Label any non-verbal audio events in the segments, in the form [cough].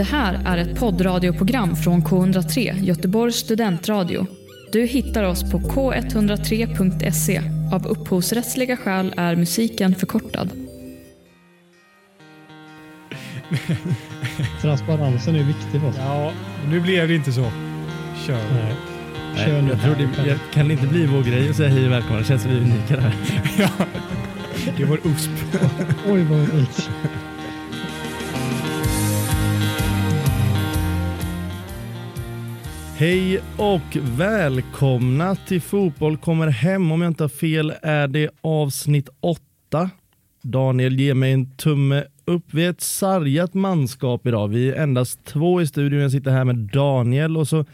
Det här är ett poddradioprogram från K103, Göteborgs studentradio. Du hittar oss på k103.se. Av upphovsrättsliga skäl är musiken förkortad. [laughs] Transparensen är viktig för oss. Ja, nu blev det inte så. Kör. Nej. Nej, Kör nu. jag tror det, jag, kan det inte bli vår grej att säga hej och välkomna? Det känns som vi är unika där. [laughs] Ja, det är vår USP. Oj, vad [laughs] unikt. Hej och välkomna till Fotboll kommer hem. Om jag inte har fel är det avsnitt åtta. Daniel ger mig en tumme upp. Vi är ett sargat manskap idag. Vi är endast två i studion. Jag sitter här med Daniel och så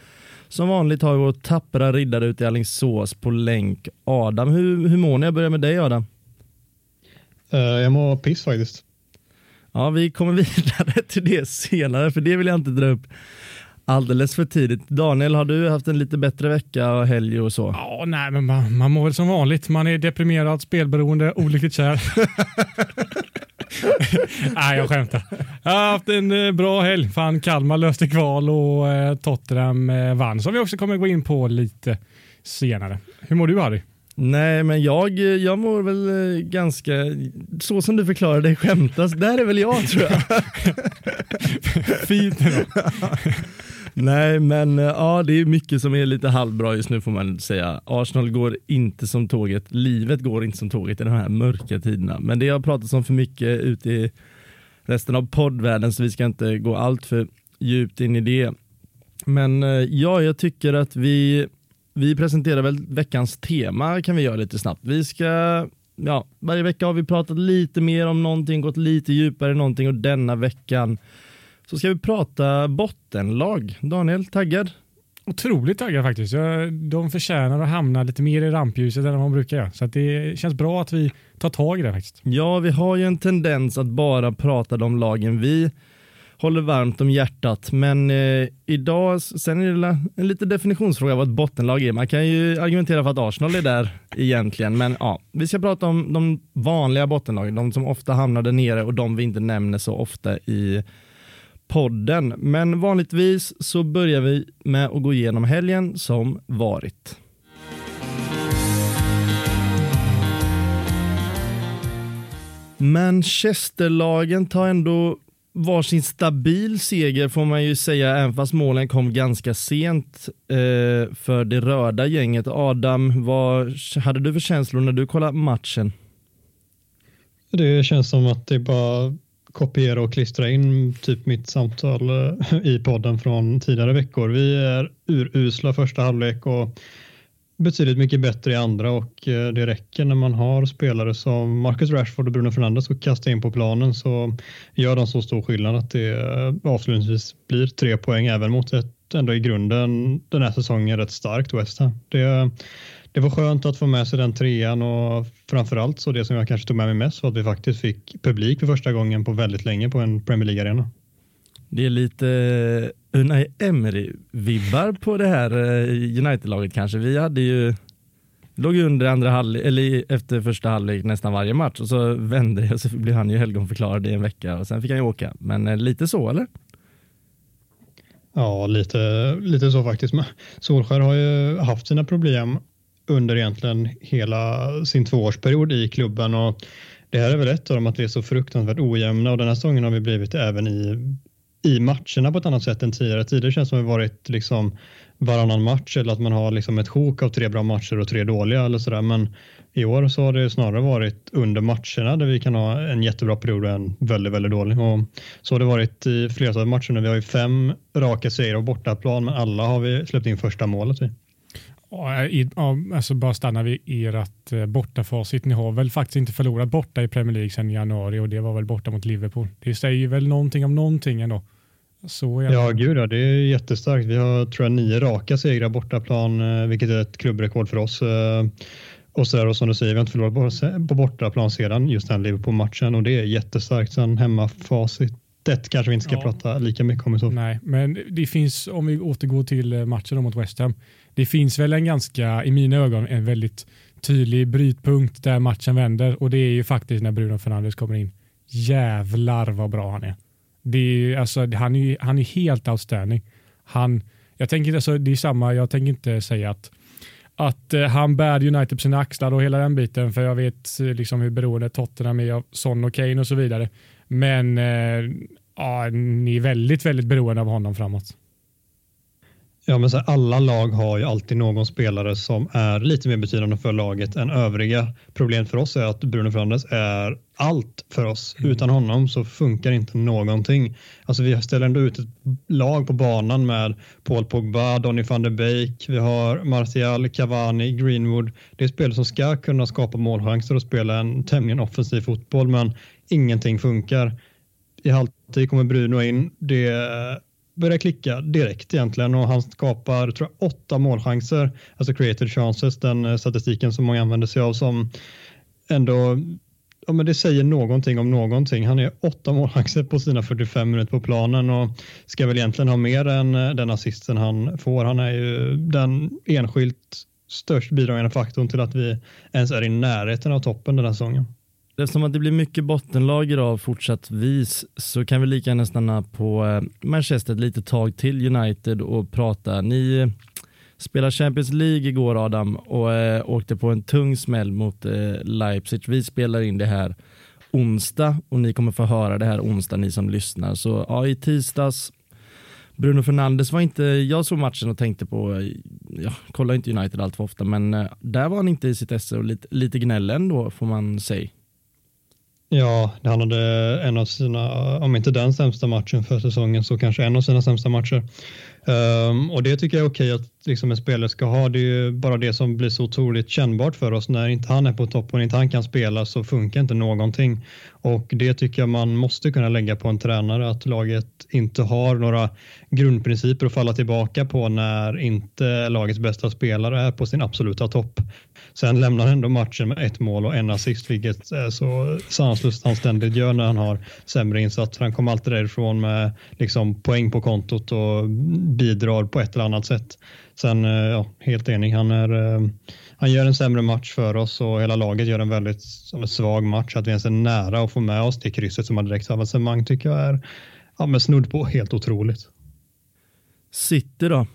som vanligt har vi vår tappra riddare ute i Alingsås på länk. Adam, hur, hur mår ni? Jag börjar med dig Adam. Eh, jag mår piss faktiskt. Ja, vi kommer [laughs] vidare till det senare, för det vill jag inte dra upp alldeles för tidigt. Daniel, har du haft en lite bättre vecka och helg och så? Ja, nej, men man, man mår väl som vanligt. Man är deprimerad, spelberoende, olyckligt kär. [laughs] nej, jag skämtar. Jag har haft en eh, bra helg. Fan, Kalmar löste kval och eh, Tottenham eh, vann, som vi också kommer gå in på lite senare. Hur mår du, Harry? Nej, men jag, jag mår väl eh, ganska, så som du förklarar det skämtas, där är väl jag tror jag. [laughs] Fint ändå. [laughs] Nej, men eh, ja, det är mycket som är lite halvbra just nu får man säga. Arsenal går inte som tåget, livet går inte som tåget i de här mörka tiderna. Men det har pratats om för mycket ute i resten av poddvärlden så vi ska inte gå allt för djupt in i det. Men eh, ja, jag tycker att vi, vi presenterar väl veckans tema kan vi göra lite snabbt. Vi ska, ja, varje vecka har vi pratat lite mer om någonting, gått lite djupare i någonting och denna veckan så ska vi prata bottenlag. Daniel, taggad? Otroligt taggad faktiskt. De förtjänar att hamna lite mer i rampljuset än man brukar göra. Så det känns bra att vi tar tag i det faktiskt. Ja, vi har ju en tendens att bara prata de lagen vi håller varmt om hjärtat, men eh, idag, sen är det en lite definitionsfråga vad ett bottenlag är. Man kan ju argumentera för att Arsenal är där egentligen, men ja, vi ska prata om de vanliga bottenlagen, de som ofta hamnar där nere och de vi inte nämner så ofta i podden. Men vanligtvis så börjar vi med att gå igenom helgen som varit. Manchesterlagen tar ändå varsin stabil seger får man ju säga, även fast målen kom ganska sent eh, för det röda gänget. Adam, vad hade du för känslor när du kollade matchen? Det känns som att det bara kopiera och klistra in typ mitt samtal eh, i podden från tidigare veckor. Vi är urusla första halvlek och betydligt mycket bättre i andra och eh, det räcker när man har spelare som Marcus Rashford och Bruno Fernandes och kastar in på planen så gör de så stor skillnad att det eh, avslutningsvis blir tre poäng även mot ett ändå i grunden den här säsongen rätt starkt West Ham. Det, det var skönt att få med sig den trean och framförallt så det som jag kanske tog med mig mest var att vi faktiskt fick publik för första gången på väldigt länge på en Premier League-arena. Det är lite eh, Unai Emery-vibbar på det här eh, United-laget kanske. Vi hade ju låg ju under andra halvlek, eller efter första halvlek nästan varje match och så vände det och så blev han ju helgonförklarad i en vecka och sen fick han ju åka. Men eh, lite så eller? Ja, lite, lite så faktiskt. Solskär har ju haft sina problem under egentligen hela sin tvåårsperiod i klubben och det här är väl ett av dem att vi är så fruktansvärt ojämna och den här säsongen har vi blivit även i, i matcherna på ett annat sätt än tidigare. Tidigare känns det som att vi varit liksom varannan match eller att man har liksom ett sjok av tre bra matcher och tre dåliga eller sådär. Men i år så har det snarare varit under matcherna där vi kan ha en jättebra period och en väldigt, väldigt dålig. Och så har det varit i flera av matcherna. Vi har ju fem raka segrar och bortaplan, men alla har vi släppt in första målet i. I- alltså bara stanna vid ert eh, bortafacit. Ni har väl faktiskt inte förlorat borta i Premier League sedan januari och det var väl borta mot Liverpool. Det säger väl någonting om någonting ändå. Så är Ja, gud ja, det är jättestarkt. Vi har tror jag nio raka segrar bortaplan, eh, vilket är ett klubbrekord för oss. eh, Och så där, och som du säger, vi har inte förlorat på- bortaplan sedan just den Liverpool-matchen och det är jättestarkt. Sen hemmafacitet kanske vi inte ska Ja. prata lika mycket om i så. Nej, men det finns, om vi återgår till matchen mot West Ham, det finns väl en ganska, i mina ögon, en väldigt tydlig brytpunkt där matchen vänder och det är ju faktiskt när Bruno Fernandes kommer in. Jävlar vad bra han är. Det är, alltså, han, är, han är helt outstanding. Han, jag tänker, alltså, det är samma, jag tänker inte säga att att eh, han bär United på sina axlar och hela den biten för jag vet eh, liksom hur beroende Tottenham är av Son och Kane och så vidare. Men eh, ja, ni är väldigt, väldigt beroende av honom framåt. Ja, men så här, alla lag har ju alltid någon spelare som är lite mer betydande för laget än övriga. Problemet för oss är att Bruno Fernandes är allt för oss. Mm. Utan honom så funkar inte någonting. Alltså vi ställer ändå ut ett lag på banan med Paul Pogba, Donny van de Beek, vi har Martial, Cavani, Greenwood. Det är spelare som ska kunna skapa målchanser och spela en tämligen offensiv fotboll, men ingenting funkar. I halvtid kommer Bruno in. Det börjar klicka direkt egentligen och han skapar tror jag, åtta målchanser, alltså created chances, den eh, statistiken som många använder sig av som ändå ja, men det säger någonting om någonting. Han är åtta målchanser på sina 45 minuter på planen och ska väl egentligen ha mer än eh, den assisten han får. Han är ju den enskilt störst bidragande faktorn till att vi ens är i närheten av toppen den här säsongen. Eftersom att det blir mycket bottenlag idag fortsattvis så kan vi lika gärna stanna på eh, Manchester ett litet tag till United och prata. Ni eh, spelade Champions League igår Adam och eh, åkte på en tung smäll mot Leipzig. Vi spelar in det här onsdag och ni kommer få höra det här onsdag ni som lyssnar. Så ja, i tisdags Bruno Fernandes var inte, jag såg matchen och tänkte på, jag kollar inte United allt för ofta, men där var han inte i sitt esse och lite, lite gnäll ändå får man säga. Ja, han hade en av sina, om inte den sämsta matchen för säsongen så kanske en av sina sämsta matcher. Um, och det tycker jag är okej att liksom en spelare ska ha. Det är ju bara det som blir så otroligt kännbart för oss. När inte han är på topp och inte han kan spela så funkar inte någonting. Och det tycker jag man måste kunna lägga på en tränare att laget inte har några grundprinciper att falla tillbaka på när inte lagets bästa spelare är på sin absoluta topp. Sen lämnar han ändå matchen med ett mål och en assist, vilket är så sanslöst han ständigt gör när han har sämre insatser. Han kommer alltid därifrån med liksom poäng på kontot och bidrar på ett eller annat sätt. Sen, eh, ja, helt enig, han, är, eh, han gör en sämre match för oss och hela laget gör en väldigt svag match. Att vi ens är nära att få med oss det krysset som har direkt avancemang tycker jag är ja, men snudd på helt otroligt. City då?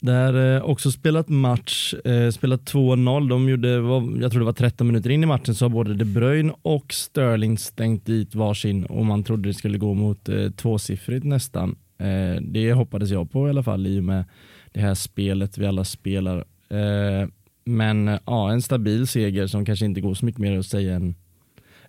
Där eh, också spelat match, eh, spelat 2-0. De gjorde, var, jag tror det var 13 minuter in i matchen så har både De Bruyne och Sterling stängt dit varsin och man trodde det skulle gå mot eh, tvåsiffrigt nästan. Eh, det hoppades jag på i alla fall i och med det här spelet vi alla spelar. Eh, men eh, ja, en stabil seger som kanske inte går så mycket mer att säga än,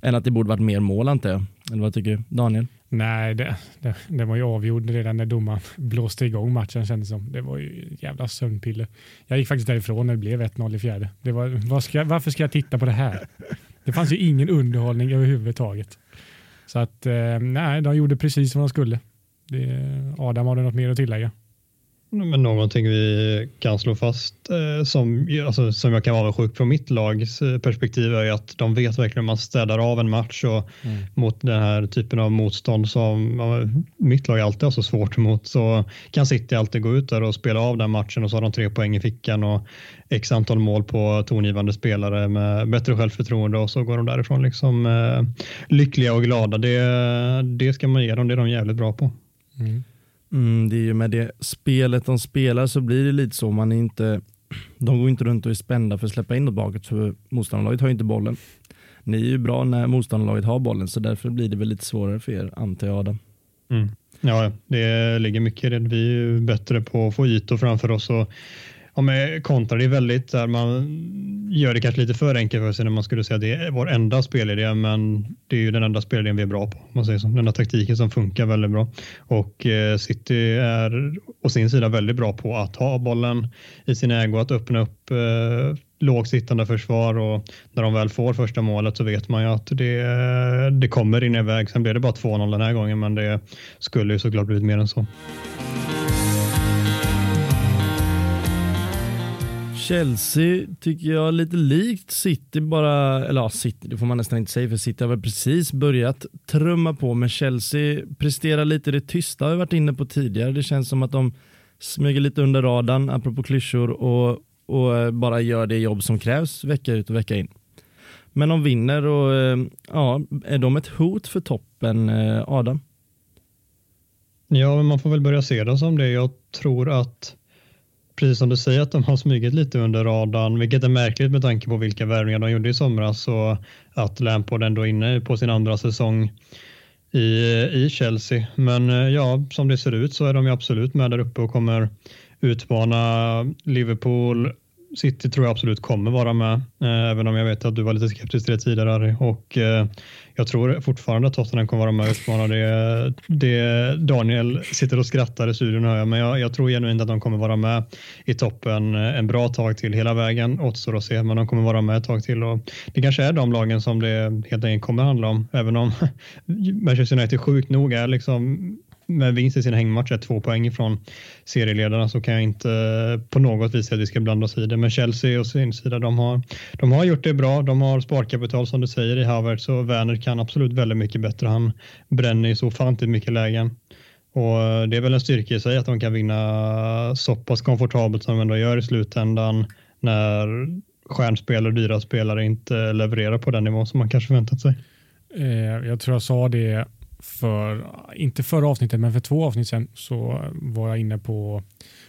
än att det borde varit mer mål antar jag. Eller vad tycker du Daniel? Nej, det, det, det, var ju avgjord redan när domaren [laughs] blåste igång matchen kändes som. Det var ju jävla sömnpiller. Jag gick faktiskt därifrån när det blev 1-0 i fjärde. Det var, ska, varför ska jag titta på det här? Det fanns ju ingen underhållning överhuvudtaget. Så att eh, nej, de gjorde precis vad de skulle. Det, Adam, har du något mer att tillägga? Men någonting vi kan slå fast eh, som, alltså, som jag kan vara avundsjuk från mitt lags eh, perspektiv är att de vet verkligen hur man städar av en match och mm. mot den här typen av motstånd som mitt lag alltid har så svårt mot så kan City alltid gå ut där och spela av den matchen och så har de tre poäng i fickan och x antal mål på tongivande spelare med bättre självförtroende och så går de därifrån liksom eh, lyckliga och glada. Det, det ska man ge dem, det är de jävligt bra på. Mm. Mm, det är ju med det spelet de spelar så blir det lite så. Man är inte, de går inte runt och är spända för att släppa in något bakåt för motståndarlaget har ju inte bollen. Ni är ju bra när motståndarlaget har bollen så därför blir det väl lite svårare för er antar jag Adam. Mm. Ja, det ligger mycket i det. Vi är ju bättre på att få ytor framför oss och Ja, med kontra det är väldigt där man gör det kanske lite för enkelt för sig när man skulle säga att det är vår enda spelidé, men det är ju den enda spelidén vi är bra på. Man säger så. Den enda taktiken som funkar väldigt bra och eh, City är å sin sida väldigt bra på att ha bollen i sin ägo, att öppna upp eh, lågt sittande försvar och när de väl får första målet så vet man ju att det, det kommer in i väg. Sen blev det bara 2-0 den här gången, men det skulle ju såklart blivit mer än så. Chelsea tycker jag lite likt City bara, eller ja, City, det får man nästan inte säga för City har väl precis börjat trumma på men Chelsea presterar lite det tysta har vi varit inne på tidigare. Det känns som att de smyger lite under radarn apropå klyschor och, och eh, bara gör det jobb som krävs vecka ut och vecka in. Men de vinner och eh, ja, är de ett hot för toppen, eh, Adam? Ja, men man får väl börja se dem som det. Jag tror att precis som du säger att de har smugit lite under radarn, vilket är märkligt med tanke på vilka värvningar de gjorde i somras och att Lampard ändå är inne på sin andra säsong i, i Chelsea. Men eh, ja, som det ser ut så är de ju absolut med där uppe och kommer utmana Liverpool, City tror jag absolut kommer vara med, eh, även om jag vet att du var lite skeptisk till det tidigare Harry. Och eh, jag tror fortfarande att Tottenham kommer vara med och utmana det. det Daniel sitter och skrattar i studion hör jag, men jag, jag tror genuint att de kommer vara med i toppen eh, en bra tag till hela vägen. Återstår att se, men de kommer vara med ett tag till och det kanske är de lagen som det helt enkelt kommer handla om, även om [laughs] Manchester United sjukt nog är liksom med vinst i sin hängmatch är två poäng ifrån serieledarna så kan jag inte eh, på något vis säga att vi ska blanda oss i det. Men Chelsea och sin sida, de har, de har gjort det bra. De har sparkapital som du säger i Havertz så Werner kan absolut väldigt mycket bättre. Han bränner ju så ofantligt mycket lägen. Och eh, det är väl en styrka i sig att de kan vinna så pass komfortabelt som de ändå gör i slutändan när stjärnspelare och dyra spelare inte levererar på den nivå som man kanske väntat sig. Eh, jag tror jag sa det för, inte förra avsnittet, men för två avsnitt sedan så var jag inne på,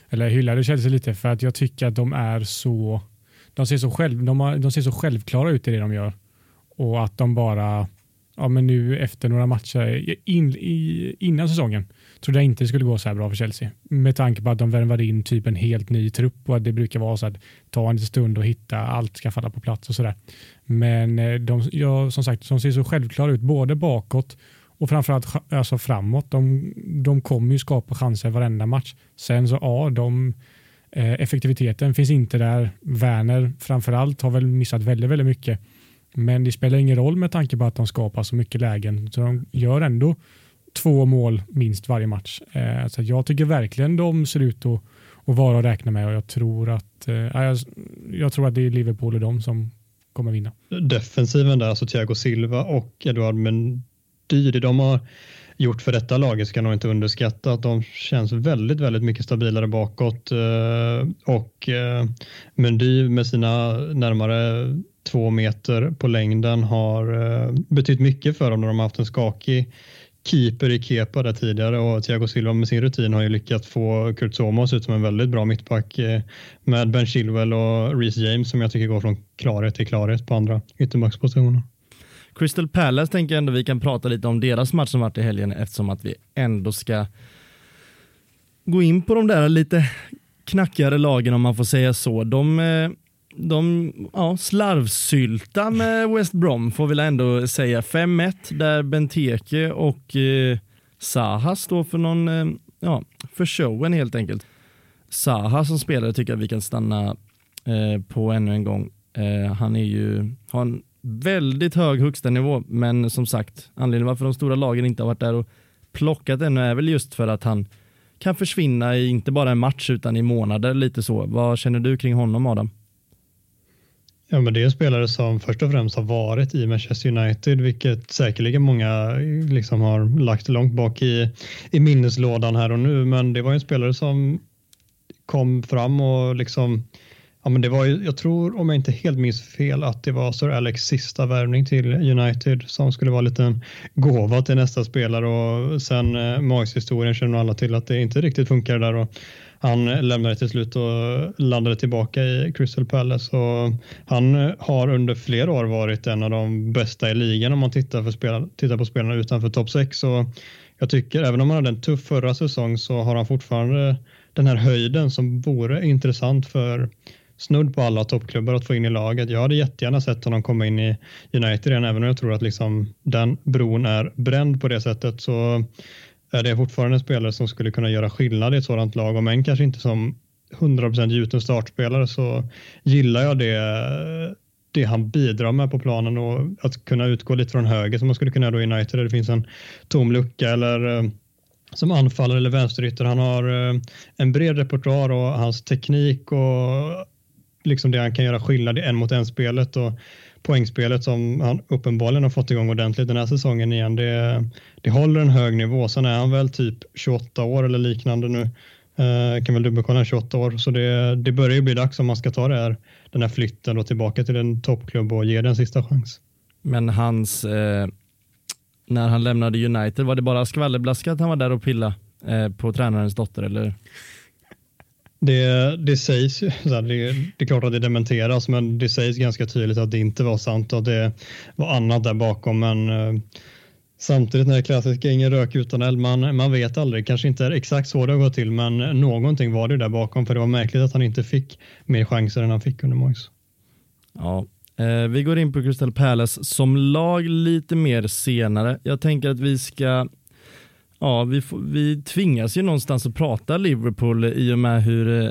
eller hyllade Chelsea lite för att jag tycker att de är så, de ser så, själv, de, har, de ser så självklara ut i det de gör och att de bara, ja men nu efter några matcher in, i, innan säsongen trodde jag inte det skulle gå så här bra för Chelsea med tanke på att de värvade in typ en helt ny trupp och att det brukar vara så att ta en stund och hitta allt ska falla på plats och sådär. Men eh, de, ja, som sagt, de ser så självklara ut både bakåt och framförallt alltså framåt. De, de kommer ju skapa chanser varenda match. Sen så ja, de, eh, effektiviteten finns inte där. Werner framförallt har väl missat väldigt, väldigt mycket. Men det spelar ingen roll med tanke på att de skapar så mycket lägen. Så de gör ändå två mål minst varje match. Eh, så jag tycker verkligen de ser ut att, att vara att räkna med och jag tror att, eh, jag, jag tror att det är Liverpool och de som kommer vinna. Defensiven där, alltså Thiago Silva och Eduard men dyr. Det de har gjort för detta laget ska nog inte underskatta att de känns väldigt, väldigt mycket stabilare bakåt eh, och eh, Mendy med sina närmare två meter på längden har eh, betytt mycket för dem när de har haft en skakig keeper i Kepa där tidigare och Thiago Silva med sin rutin har ju lyckats få Kurt Zouma ut som en väldigt bra mittback med Ben Chilwell och Reece James som jag tycker går från klarhet till klarhet på andra ytterbackspositioner. Crystal Palace tänker jag ändå vi kan prata lite om deras match som varit i helgen eftersom att vi ändå ska gå in på de där lite knackigare lagen om man får säga så. De, eh, de ja, slarvsylta med West Brom får vi ändå säga. 5-1 där Benteke och eh, Saha står för någon, eh, ja, för showen helt enkelt. Saha som spelare tycker jag vi kan stanna eh, på ännu en gång. Eh, han är ju, har en väldigt hög högsta nivå, men som sagt, anledningen varför de stora lagen inte har varit där och plockat ännu är väl just för att han kan försvinna i inte bara en match utan i månader lite så. Vad känner du kring honom Adam? Ja, men det är en spelare som först och främst har varit i Manchester United, vilket säkerligen många liksom har lagt långt bak i, i minneslådan här och nu. Men det var en spelare som kom fram och liksom Ja, men det var ju, jag tror, om jag inte helt minns fel, att det var Sir Alex sista värvning till United som skulle vara en liten gåva till nästa spelare. Och sen eh, Moyes-historien känner alla till att det inte riktigt funkar där och han lämnade till slut och landade tillbaka i Crystal Palace. Och han eh, har under flera år varit en av de bästa i ligan om man tittar, för spel, tittar på spelarna utanför topp 6 och jag tycker även om han hade en tuff förra säsong så har han fortfarande den här höjden som vore intressant för snudd på alla toppklubbar att få in i laget. Jag hade jättegärna sett honom komma in i United igen, även om jag tror att liksom den bron är bränd på det sättet så är det fortfarande en spelare som skulle kunna göra skillnad i ett sådant lag, om än kanske inte som 100% gjuten startspelare så gillar jag det det han bidrar med på planen och att kunna utgå lite från höger som man skulle kunna göra i United där det finns en tom lucka eller eh, som anfallare eller vänsterytter. Han har eh, en bred repertoar och hans teknik och liksom det han kan göra skillnad i en mot en spelet och poängspelet som han uppenbarligen har fått igång ordentligt den här säsongen igen. Det, det håller en hög nivå. Sen är han väl typ 28 år eller liknande nu. Eh, kan väl dubbelkolla 28 år, så det, det börjar ju bli dags om man ska ta det här, den här flytten och tillbaka till en toppklubb och ge den sista chans. Men hans, eh, när han lämnade United, var det bara skvallerblaska att han var där och pilla eh, på tränarens dotter eller? Det, det sägs ju, det, det är klart att det dementeras, men det sägs ganska tydligt att det inte var sant och att det var annat där bakom. Men eh, samtidigt när det klassiska ingen rök utan eld, man, man vet aldrig, kanske inte är exakt så det har gått till, men någonting var det där bakom för det var märkligt att han inte fick mer chanser än han fick under Moise. Ja, eh, vi går in på Crystal Palace som lag lite mer senare. Jag tänker att vi ska Ja, vi, får, vi tvingas ju någonstans att prata Liverpool i och med hur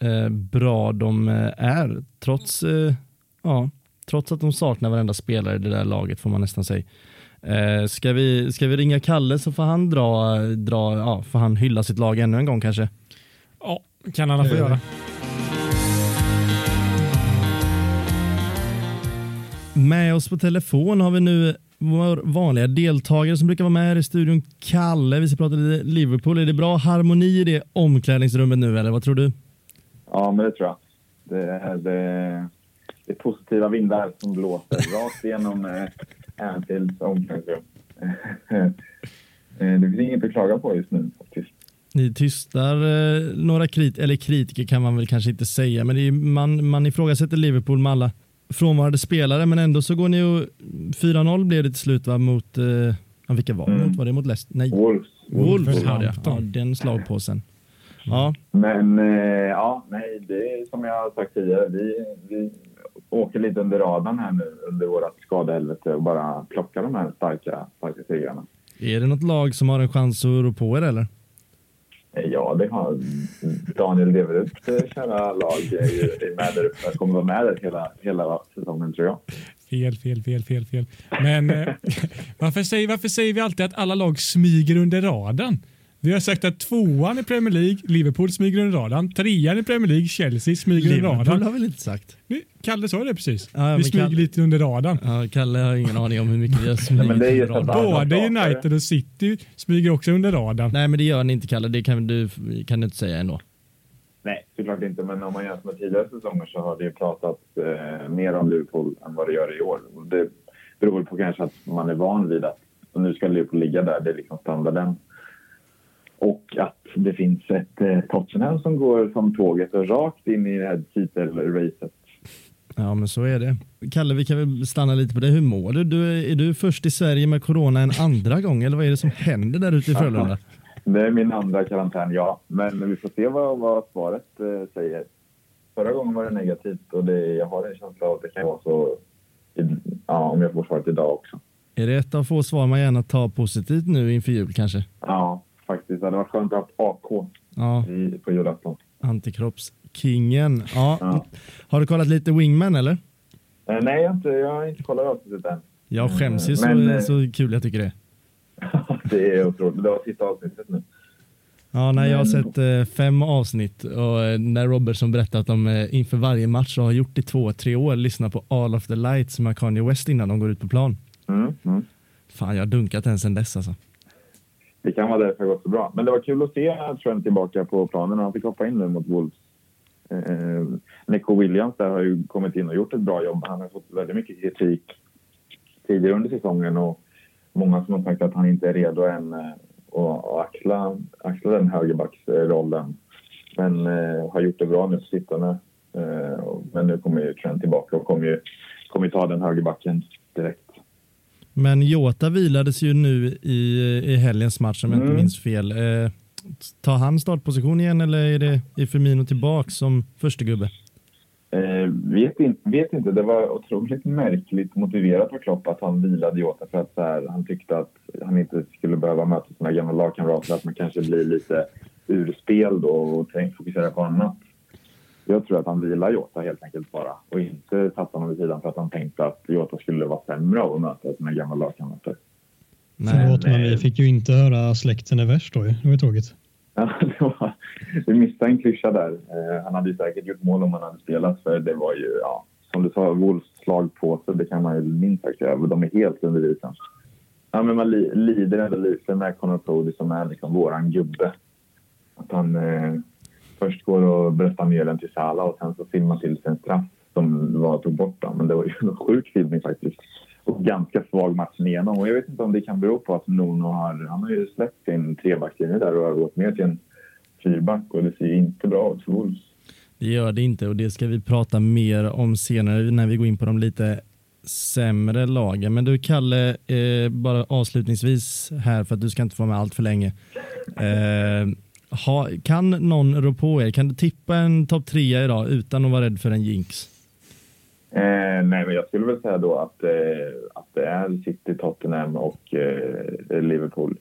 eh, bra de eh, är. Trots, eh, ja, trots att de saknar varenda spelare i det där laget får man nästan säga. Eh, ska, vi, ska vi ringa Kalle så får han dra, dra ja, får han hylla sitt lag ännu en gång kanske? Ja, kan han få göra. Med oss på telefon har vi nu vår vanliga deltagare som brukar vara med här i studion, Kalle. Vi ska prata lite Liverpool. Är det bra harmoni i det omklädningsrummet nu eller vad tror du? Ja, men det tror jag. Det är, det, det är positiva vindar som blåser rakt igenom eh, Anfields omklädningsrum. Eh, det finns inget att klaga på just nu faktiskt. Ni tystar eh, några krit eller kritiker kan man väl kanske inte säga, men är, man, man ifrågasätter Liverpool med alla frånvarande spelare, men ändå så går ni ju 4-0 blev det till slut va, mot, eh, vilka var det mm. mot? Var det mot Leicester? Nej. Wolves. Wolves var det, ja. Den slagpåsen. Ja. Men eh, ja, nej, det är som jag har sagt tidigare. Vi, vi åker lite under radarn här nu under vårt skadehelvete och bara plockar de här starka, starka segrarna. Är det något lag som har en chans att rå på er eller? Ja, det har Daniel Leverups kära lag är ju med där uppe. kommer vara med där hela, hela säsongen tror jag. Fel, fel, fel, fel, fel. Men eh, [laughs] varför, säger, varför säger vi alltid att alla lag smyger under radarn? Vi har sagt att tvåan i Premier League, Liverpool smyger under radarn. Trean i Premier League, Chelsea smyger under radarn. Liverpool har väl inte sagt? Kalle sa det precis. Ja, vi smyger Kalle, lite under radarn. Ja, Kalle har ingen aning om hur mycket vi har smugit under radarn. Både United och City smyger också under radarn. Nej, men det gör ni inte Kalle. Det kan du, kan du inte säga ändå. Nej, såklart inte. Men om man jämför med tidigare säsonger så har det ju pratat eh, mer om Liverpool än vad det gör i år. Det beror på kanske att man är van vid att nu ska Liverpool ligga där. Det är liksom standarden. Och att det finns ett eh, Tottenham som går som tåget och rakt in i det här titelracet. Ja, men så är det. Kalle, vi kan väl stanna lite på det. Hur mår du? du? Är du först i Sverige med corona en andra gång eller vad är det som händer där ute i Frölunda? [laughs] Det är min andra karantän, ja. Men vi får se vad, vad svaret eh, säger. Förra gången var det negativt och det, jag har en känsla av att det kan vara så ja, om jag får svaret idag också. Är det ett av få svar man gärna tar positivt nu inför jul kanske? Ja, faktiskt. Det hade varit skönt att ha AK ja. i, på julafton. Antikroppskingen. Ja. ja. Har du kollat lite Wingman eller? Eh, nej, jag har, inte, jag har inte kollat avsnittet än. Jag skäms ju så, Men, eh, så kul jag tycker det är. [laughs] det är otroligt. Det var sista avsnittet nu. Ja, nej, jag har sett eh, fem avsnitt och eh, när Robertson berättade att de eh, inför varje match har gjort i två, tre år lyssnat på All of the Lights med Kanye West innan de går ut på plan. Mm, mm. Fan, jag har dunkat den sen dess alltså det kan vara därför det har gått så bra. Men det var kul att se Trent tillbaka på planen. Han fick hoppa in nu mot Wolves. Eh, Nico Williams där har ju kommit in och gjort ett bra jobb. Han har fått väldigt mycket kritik tidigare under säsongen och många som har sagt att han inte är redo än eh, att axla, axla den högerbacksrollen. Men eh, har gjort det bra nu på sistone. Eh, men nu kommer ju Trent tillbaka och kommer ju, kommer ju ta den högerbacken direkt. Men Jota vilades ju nu i, i helgens match om jag inte mm. minns fel. Eh, tar han startposition igen eller är det är Firmino tillbaka som första gubbe? Eh, vet, in, vet inte. Det var otroligt märkligt motiverat av Klopp att han vilade Jota för att här, han tyckte att han inte skulle behöva möta sina gamla lagkamrater. Att man kanske blir lite ur spel då och fokusera på annat jag tror att han vilar Jota helt enkelt bara och inte satte honom vid sidan för att han tänkte att Jota skulle vara sämre av att möta sina gamla lagkamrater. Förlåt, men vi fick ju inte höra släkten är värst då. Det var ju tråkigt. Ja, [laughs] det var, vi missade en klyscha där. Eh, han hade ju säkert gjort mål om han hade spelat för det var ju, ja, som du sa, Wolves slag på sig. Det kan man ju minst sagt göra. De är helt under isen. Ja, men man li, lider ändå lite med Conor Cody som är liksom våran gubbe. Att han, eh, först går och bröstar mjölen till Sala och sen så filmar till sig en straff som var tog bort dem. Men det var ju en sjuk filmning faktiskt. Och ganska svag matchen igenom. Och jag vet inte om det kan bero på att Nuno har, han har ju släppt sin trebackslinje där och har gått ner till en fyrback och det ser ju inte bra ut för Wolves. Det gör det inte och det ska vi prata mer om senare när vi går in på de lite sämre lagen. Men du Kalle, eh, bara avslutningsvis här för att du ska inte få med allt för länge. Eh, ha, kan någon rå på er? Kan du tippa en topp trea idag utan att vara rädd för en jinx? Eh, nej, men jag skulle väl säga då att, eh, att det är City, Tottenham och eh, Liverpool.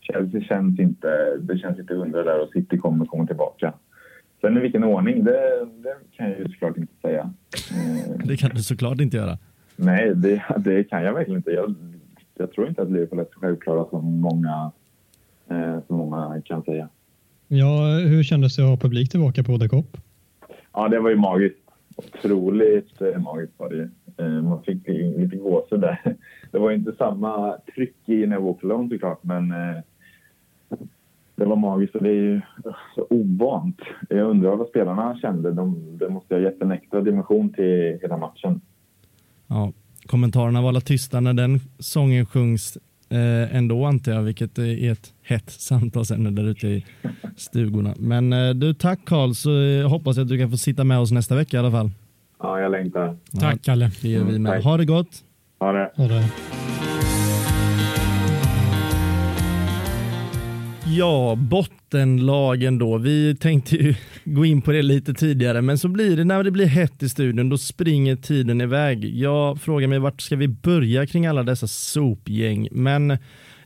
Chelsea känns inte, det känns lite hundra där och City kommer komma tillbaka. Sen i vilken ordning, det, det kan jag ju såklart inte säga. Eh, Det kan du såklart inte göra. nej, det, det kan jag verkligen inte. Jag, jag tror inte att Liverpool är så självklara som många, eh, som många kan säga. Ja, hur kändes det att ha publik tillbaka på The Cop? Ja, det var ju magiskt. Otroligt eh, magiskt var det. Eh, man fick li- lite gåshud där. [laughs] Det var ju inte samma tryck i Never Walk Alone såklart, men eh, det var magiskt och det är ju så ovant. Jag undrar vad spelarna kände. De, det måste ha gett en extra dimension till hela matchen. Ja, kommentarerna var alla tysta när den sången sjungs eh, ändå antar jag, vilket är ett hett samtalsämne där ute i stugorna. Men eh, du, tack Karl, så eh, hoppas jag att du kan få sitta med oss nästa vecka i alla fall. Ja, jag längtar. Tack Kalle. Det gör vi Mm, med. Ha det gott! Ha det. Ja, det. Ja, bottenlagen då. Vi tänkte ju [laughs] gå in på det lite tidigare, men så blir det när det blir hett i studion, då springer tiden iväg. Jag frågar mig vart ska vi börja kring alla dessa sopgäng? Men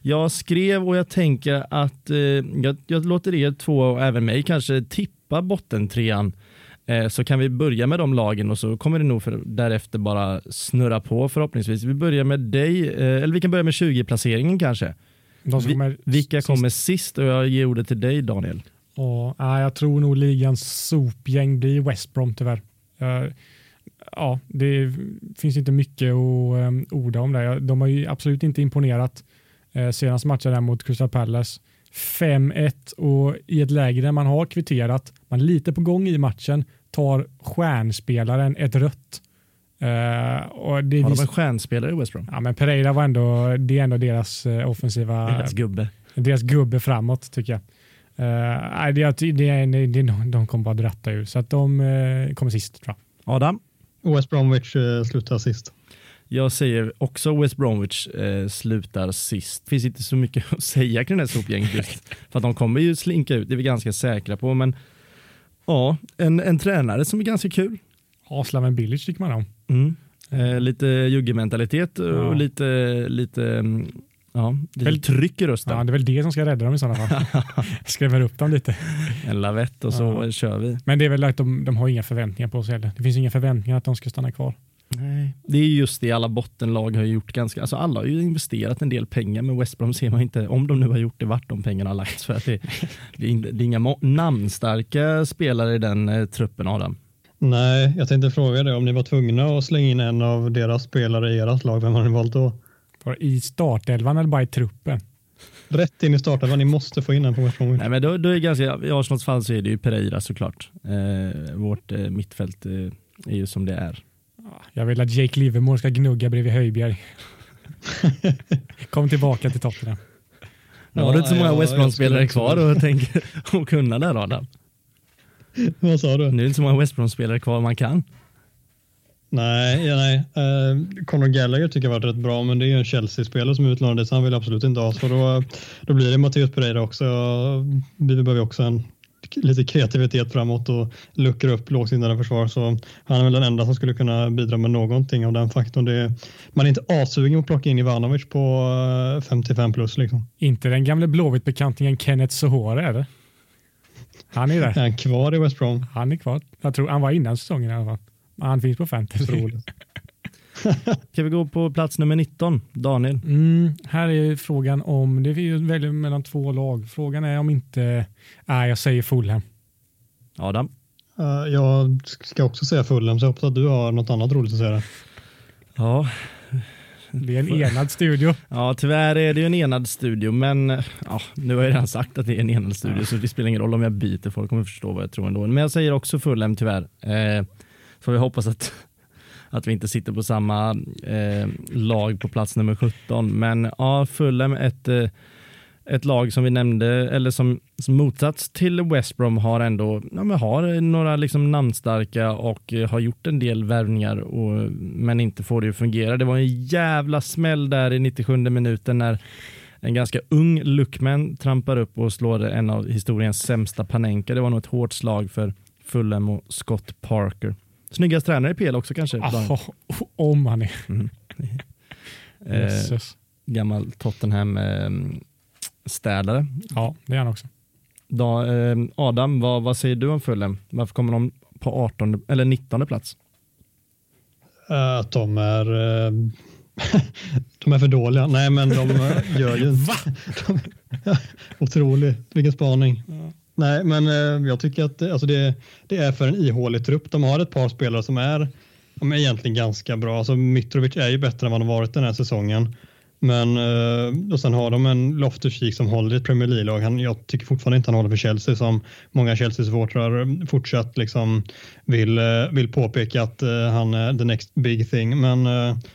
jag skrev och jag tänker att eh, jag, jag låter er två och även mig kanske tippa bottentrean. Eh, så kan vi börja med de lagen och så kommer det nog för, därefter bara snurra på förhoppningsvis. Vi börjar med dig, eh, eller vi kan börja med 20-placeringen kanske. De som kommer vilka sist. kommer sist? Och jag ger ordet till dig Daniel. Ja, jag tror nog ligans sopgäng blir West Brom tyvärr. Ja, det finns inte mycket att um, orda om det. De har ju absolut inte imponerat eh, senaste matchen där mot Crystal Palace. 5-1 och i ett läge där man har kvitterat, man är lite på gång i matchen, tar stjärnspelaren ett rött. Eh, och det Har de en stjärnspelare i West Brom? ja, men Pereira var ändå, det är ändå deras eh, offensiva Deras gubbe. deras gubbe framåt tycker jag. Uh, nej, det, det, det, det, de kommer bara dratta ur så att de eh, kommer sist tror jag. Adam? West Bromwich eh, slutar sist. Jag säger också West Bromwich eh, slutar sist. Det finns inte så mycket att säga kring det här sopgänget just. [laughs] För att de kommer ju slinka ut, det är vi ganska säkra på. Men ja, en, en tränare som är ganska kul. Aslaven Bilic tycker man om. Mm. Eh, lite juggementalitet och Ja. lite, lite, mm, ja, lite Väl- tryck i rösten. Ja, det är väl det som ska rädda dem i sådana fall. [laughs] [laughs] Skrämmer upp dem lite. En lavett och så Ja. kör vi. Men det är väl att de, de har inga förväntningar på sig heller. Det finns inga förväntningar att de ska stanna kvar. Nej. Det är just det alla bottenlag har gjort ganska, alltså alla har ju investerat en del pengar men West Brom ser man inte, om de nu har gjort det, vart de pengarna har lagts för att det, det, är, det är inga namnstarka spelare i den eh, truppen Adam. Nej, jag tänkte fråga dig om ni var tvungna att slänga in en av deras spelare i ert lag. Vem har ni valt då? Var I startelvan eller bara i truppen? Rätt in i startelvan. Ni måste få in en på West. Nej men då, då är det ganska, i Arsenals fall så är det ju Pereira såklart. Eh, vårt eh, mittfält eh, är ju som det är. Jag vill att Jake Livermore ska gnugga bredvid Höjbjerg. [laughs] Kom tillbaka till Tottenham. Nu har du inte så Ja, många ja, West Brom-spelare kvar och, tänker, och kunna där Adam. [laughs] Vad sa du? Nu är det inte så många West Brom-spelare kvar man kan. Nej, ja, nej. Uh, Conor Gallagher tycker jag varit rätt bra, men det är ju en Chelsea-spelare som är utlånad dit, så han vill absolut inte ha. Så då, då blir det Matteus Pereira också. Vi behöver också en lite kreativitet framåt och luckra upp lågsinnade försvar. Så han är väl den enda som skulle kunna bidra med någonting av den faktorn. Det, man är inte asugen att plocka in Ivanovic på eh, 55 plus liksom. Inte den gamle Blåvitt-bekantingen Kenneth Sohore är det? Han är Är där. han kvar i West Brom? Han är kvar. Jag tror han var innan säsongen i alla fall. Men Han finns på fantasy. [laughs] Ska vi gå på plats nummer 19, Daniel? Mm, här är frågan om, det är ju välja mellan två lag. Frågan är om inte, nej jag säger Fulham. Adam? Eh, jag ska också säga Fulham, så jag hoppas att du har något annat roligt att säga. Ja, [laughs] Det är en enad studio. [laughs] Ja, tyvärr är det ju en enad studio, men ja, nu har jag redan sagt att det är en enad studio så det spelar ingen roll om jag byter, folk kommer förstå vad jag tror ändå. Men jag säger också Fulham tyvärr. Eh, får vi hoppas att, [laughs] att vi inte sitter på samma eh, lag på plats nummer 17. Men ja, Fulham ett eh, ett lag som vi nämnde, eller som, som motsats till West Brom har ändå ja, har några liksom namnstarka och har gjort en del värvningar och, men inte får det att fungera. Det var en jävla smäll där i 97 minuten när en ganska ung Luckman trampar upp och slår en av historiens sämsta Panenka. Det var nog ett hårt slag för Fulham och Scott Parker. Snyggast tränare i PL också kanske? Oh, om han är. Mm. [laughs] eh, gammal Tottenham eh, städare. Ja, det är han också. Då, eh, Adam, vad, vad säger du om Fulham? Varför kommer de på 18 eller 19 plats? Att de är [laughs] de är för dåliga. Nej, men de gör ju inte... Va? [laughs] Otroligt. Vilken spaning. Ja. Nej, men jag tycker att alltså det, det, är för en ihålig trupp. De har ett par spelare som är, de är egentligen ganska bra. Alltså Mitrovic är ju bättre än vad han har varit den här säsongen. Men eh, och sen har de en Loftus-Cheek som håller i ett Premier League-lag. Jag tycker fortfarande inte han håller för Chelsea som många Chelsea-supportrar fortsatt liksom vill, eh, vill påpeka att eh, han är the next big thing. Men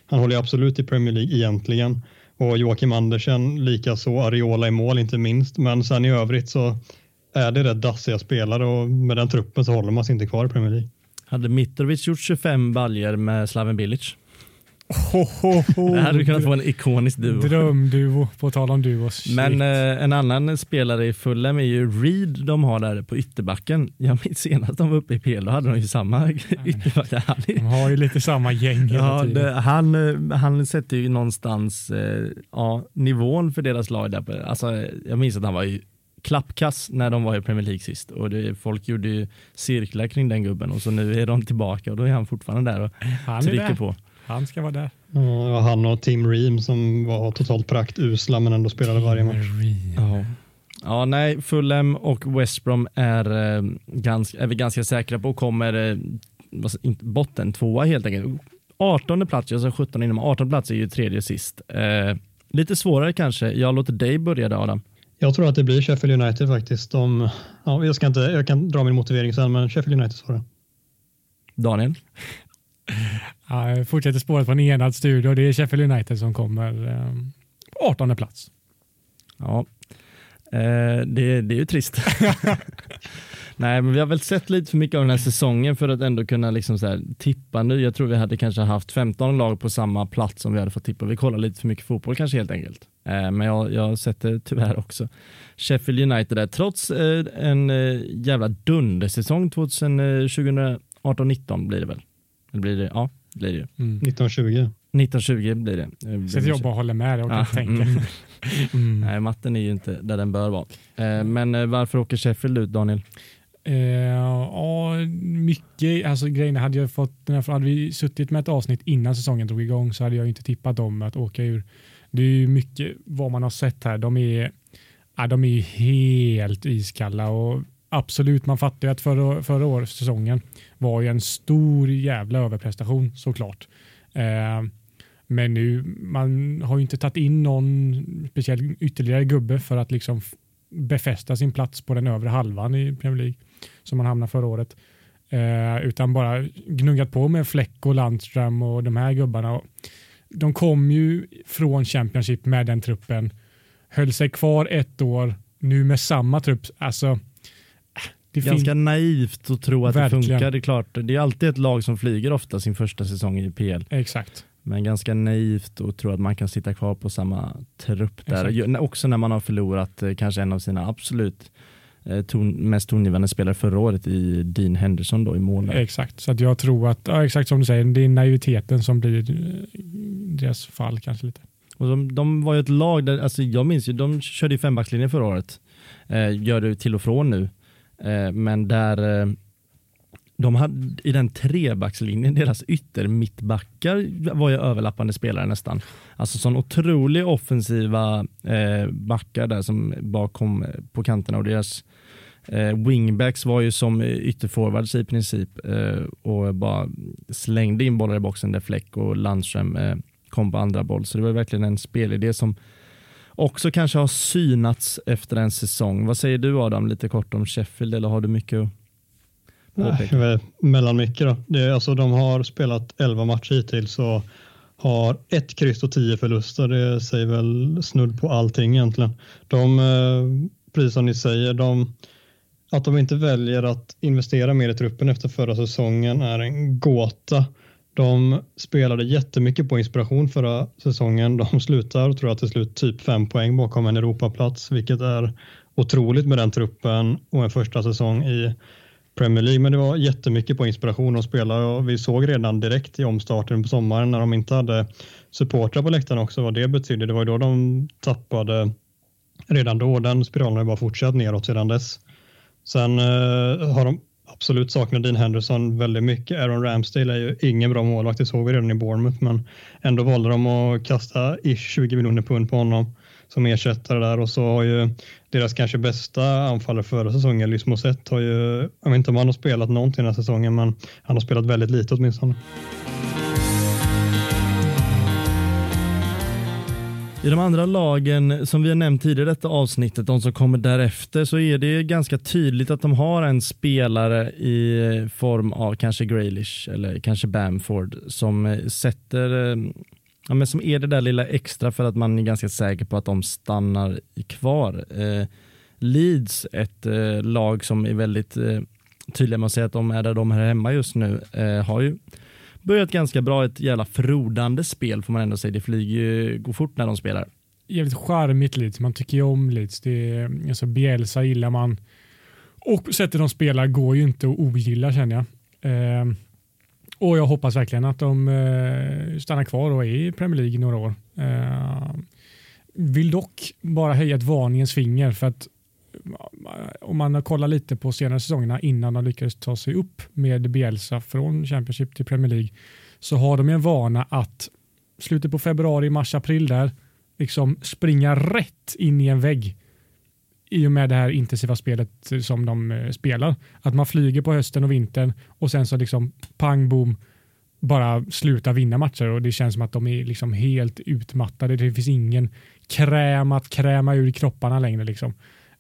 han håller absolut i Premier League egentligen. Och Joakim Andersen likaså, Ariola i mål inte minst. Men sen i övrigt så är det rätt dassiga spelare och med den truppen så håller man sig inte kvar i Premier League. Hade Mitrovic gjort 25 baljer med Slaven Bilic? Det hade kunnat få en ikonisk duo. Drömduo, på tal om duo. Men eh, en annan spelare i Fulham är ju Reed de har där på ytterbacken. Jag minns senast de var uppe i PL, då hade de ju samma ytterback. De har ju lite samma gäng hela ja, tiden. Det, han, eh, han sätter ju någonstans eh, ja, nivån för deras lag. Där. Alltså, jag minns att han var ju klappkass när de var i Premier League sist och det, folk gjorde ju cirklar kring den gubben och så nu är de tillbaka och då är han fortfarande där och han trycker på. Han ska vara där. Ja, han och Tim Ream som var totalt praktusla men ändå spelade varje match. Ja. ja, nej, Fulham och West Brom är, eh, ganska, är vi ganska säkra på kommer eh, botten tvåa helt enkelt. 18 plats, jag sa 17 innan, 18 plats är ju tredje sist. Eh, lite svårare kanske. Jag låter dig börja Adam. Jag tror att det blir Sheffield United faktiskt. De, ja, jag, ska inte, jag kan dra min motivering sen, men Sheffield United svarar. Daniel? Ja, fortsätter spåret på en enad studio. Det är Sheffield United som kommer eh, på 18 plats. Ja, eh, det, det är ju trist. [laughs] Nej, men vi har väl sett lite för mycket av den här säsongen för att ändå kunna liksom så tippa nu. Jag tror vi hade kanske haft 15 lag på samma plats om vi hade fått tippa. Vi kollar lite för mycket fotboll kanske helt enkelt. Eh, men jag, jag det tyvärr också. Sheffield United där, trots eh, en eh, jävla dundersäsong 2018-19 blir det väl. Eller blir det? Ja, blir det. Mm. 1920. 1920 blir det. Jag bara håller med dig och kan ja. tänka. Mm. [laughs] mm. Nej, matten är ju inte där den bör vara. Eh, men eh, varför åker Sheffield ut, Daniel? Eh, ja, mycket. Alltså grejerna hade jag fått, hade vi suttit med ett avsnitt innan säsongen drog igång så hade jag inte tippat dem att åka ur. Det är ju mycket vad man har sett här. De är, ja, de är helt iskalla och absolut, man fattar ju att förra, förra årets säsongen var ju en stor jävla överprestation såklart. Eh, men nu, man har ju inte tagit in någon speciell ytterligare gubbe för att liksom befästa sin plats på den övre halvan i Premier League som man hamnade förra året. Eh, utan bara gnuggat på med Fläck och Landström och de här gubbarna. De kom ju från Championship med den truppen, höll sig kvar ett år, nu med samma trupp. Alltså, det Ganska naivt att tro att Verkligen. det funkar. Det är klart, det är alltid ett lag som flyger ofta sin första säsong i PL. Exakt. Men ganska naivt att tro att man kan sitta kvar på samma trupp där. Exakt. Också när man har förlorat eh, kanske en av sina absolut eh, ton, mest tongivande spelare förra året i Dean Henderson då i mål. Exakt, så att jag tror att, ja, exakt som du säger, det är naiviteten som blir eh, deras fall kanske lite. Och de, de var ju ett lag där, alltså jag minns ju, de körde i fembackslinjen förra året. Eh, gör det till och från nu. Eh, men där eh, de hade, i den trebackslinjen, deras yttermittbackar var ju överlappande spelare nästan. Alltså sån otroligt offensiva eh, backar där som bakom kom eh, på kanterna och deras eh, wingbacks var ju som ytterforwards i princip eh, och bara slängde in bollar i boxen där Fläck och Landström kom på andra boll. Så det var verkligen en spelidé som också kanske har synats efter en säsong. Vad säger du Adam, lite kort om Sheffield eller har du mycket att Nej, mellan mycket då. Det är, alltså, de har spelat 11 matcher hittills och har ett kryss och tio förluster. Det säger väl snudd på allting egentligen. De, eh, precis som ni säger, de, att de inte väljer att investera mer i truppen efter förra säsongen är en gåta. De spelade jättemycket på inspiration förra säsongen. De [laughs] slutar, tror jag, till slut typ fem poäng bakom en Europaplats, vilket är otroligt med den truppen och en första säsong i Premier League. Men det var jättemycket på inspiration de spelade och vi såg redan direkt i omstarten på sommaren när de inte hade supportrar på läktaren också vad det betydde. Det var ju då de tappade redan då. Den spiralen har bara fortsatt neråt sedan dess. Sen eh, har de absolut saknar Dean Henderson väldigt mycket. Aaron Ramsdale är ju ingen bra målvakt, det såg vi redan i Bournemouth, men ändå valde de att kasta ish 20 miljoner pund på honom som ersättare där och så har ju deras kanske bästa anfallare förra säsongen, Lys Moset, har ju, jag vet inte om han har spelat någonting den här säsongen, men han har spelat väldigt lite åtminstone. I de andra lagen som vi har nämnt tidigare i detta avsnittet, de som kommer därefter, så är det ganska tydligt att de har en spelare i form av kanske Graylish eller kanske Bamford som eh, sätter eh, ja, men som är det där lilla extra för att man är ganska säker på att de stannar kvar. Eh, Leeds, ett eh, lag som är väldigt eh, tydliga med att säga att de är där de är hemma just nu, eh, har ju börjat ganska bra. Ett jävla frodande spel får man ändå säga. Det flyger, går fort när de spelar. Jävligt charmigt Leeds. Man tycker ju om Leeds. Det är, alltså Bielsa gillar man. Och sättet de spelar går ju inte att ogilla känner jag. Eh, och jag hoppas verkligen att de eh, stannar kvar och är i Premier League i några år. Eh, vill dock bara höja ett varningens finger för att om man kollar lite på senare säsongerna innan de lyckades ta sig upp med Bielsa från Championship till Premier League så har de en vana att slutet på februari, mars, april där liksom springa rätt in i en vägg i och med det här intensiva spelet som de eh, spelar. Att man flyger på hösten och vintern och sen så liksom pang boom bara sluta vinna matcher och det känns som att de är liksom helt utmattade. Det finns ingen kräm att kräma ur kropparna längre. Liksom.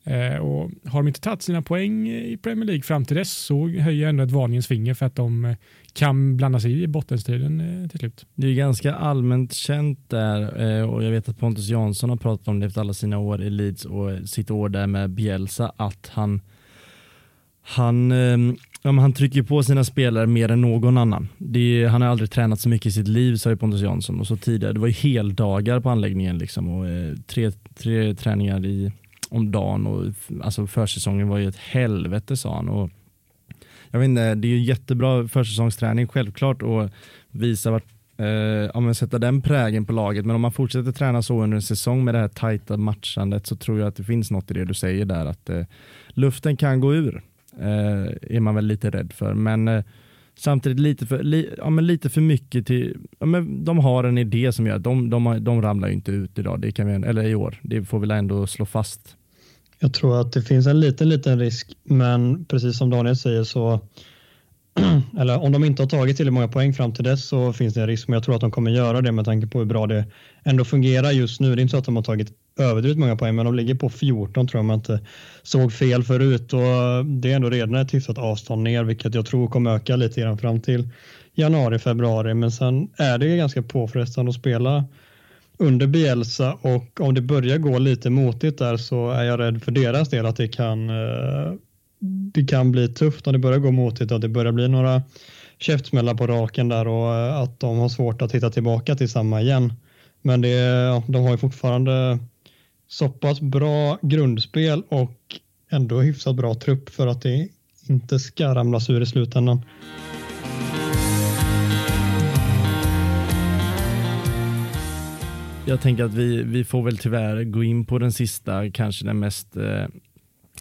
Eh, och har de inte tagit sina poäng i Premier League fram till dess så höjer jag ändå ett varningens finger för att de eh, kan blanda sig i bottenstriden eh, till slut. Det är ganska allmänt känt där eh, och jag vet att Pontus Jansson har pratat om det efter alla sina år i Leeds och sitt år där med Bielsa att han han, ehm, ja, han trycker på sina spelare mer än någon annan. Det, han har aldrig tränat så mycket i sitt liv, sa Pontus Jansson. Och så tidigare, det var ju heldagar på anläggningen liksom, och eh, tre, tre träningar i om dagen och alltså försäsongen var ju ett helvete sa han. Och jag vet inte, det är ju jättebra försäsongsträning självklart och visa vart Uh, ja, men sätta den prägen på laget. Men om man fortsätter träna så under en säsong med det här tajta matchandet så tror jag att det finns något i det du säger där att uh, luften kan gå ur. Uh, är man väl lite rädd för. Men uh, samtidigt lite för, li, ja, men lite för mycket till, ja, men de har en idé som gör att de, de, de ramlar inte ut idag, det kan vi, eller i år. Det får vi ändå slå fast. Jag tror att det finns en liten, liten risk, men precis som Daniel säger så [clears throat] eller om de inte har tagit tillräckligt många poäng fram till dess så finns det en risk, men jag tror att de kommer göra det med tanke på hur bra det ändå fungerar just nu. Det är inte så att de har tagit överdrivet många poäng, men de ligger på 14 tror jag man inte såg fel förut och det är ändå redan ett hyfsat avstånd ner, vilket jag tror kommer öka lite grann fram till januari, februari, men sen är det ganska påfrestande att spela under Bielsa och om det börjar gå lite motigt där så är jag rädd för deras del att det kan, eh, det kan bli tufft om det börjar gå motigt och det börjar bli några käftsmällar på raken där och eh, att de har svårt att hitta tillbaka till samma igen. Men det, de har ju fortfarande så pass bra grundspel och ändå hyfsat bra trupp för att det inte ska ramlas ur i slutändan. Jag tänker att vi, vi får väl tyvärr gå in på den sista, kanske den mest eh,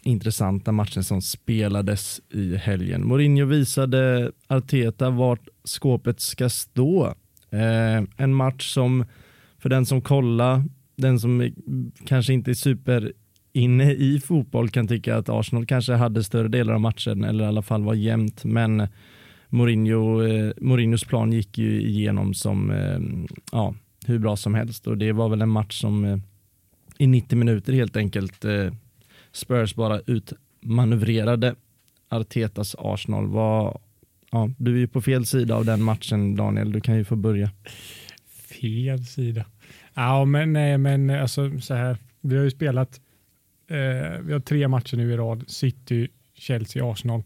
intressanta matchen som spelades i helgen. Mourinho visade Arteta vart skåpet ska stå. Eh, en match som för den som kollar, den som kanske inte är super inne i fotboll kan tycka att Arsenal kanske hade större delar av matchen eller i alla fall var jämnt. Men Mourinho, eh, Mourinhos plan gick ju igenom som eh, ja, hur bra som helst och det var väl en match som eh, i 90 minuter helt enkelt eh, Spurs bara utmanövrerade Artetas Arsenal. Var, ja, du är ju på fel sida av den matchen Daniel, du kan ju få börja. Fel sida. Ja, men nej, men alltså så här. Vi har ju spelat. Eh, vi har tre matcher nu i rad. City, Chelsea, Arsenal.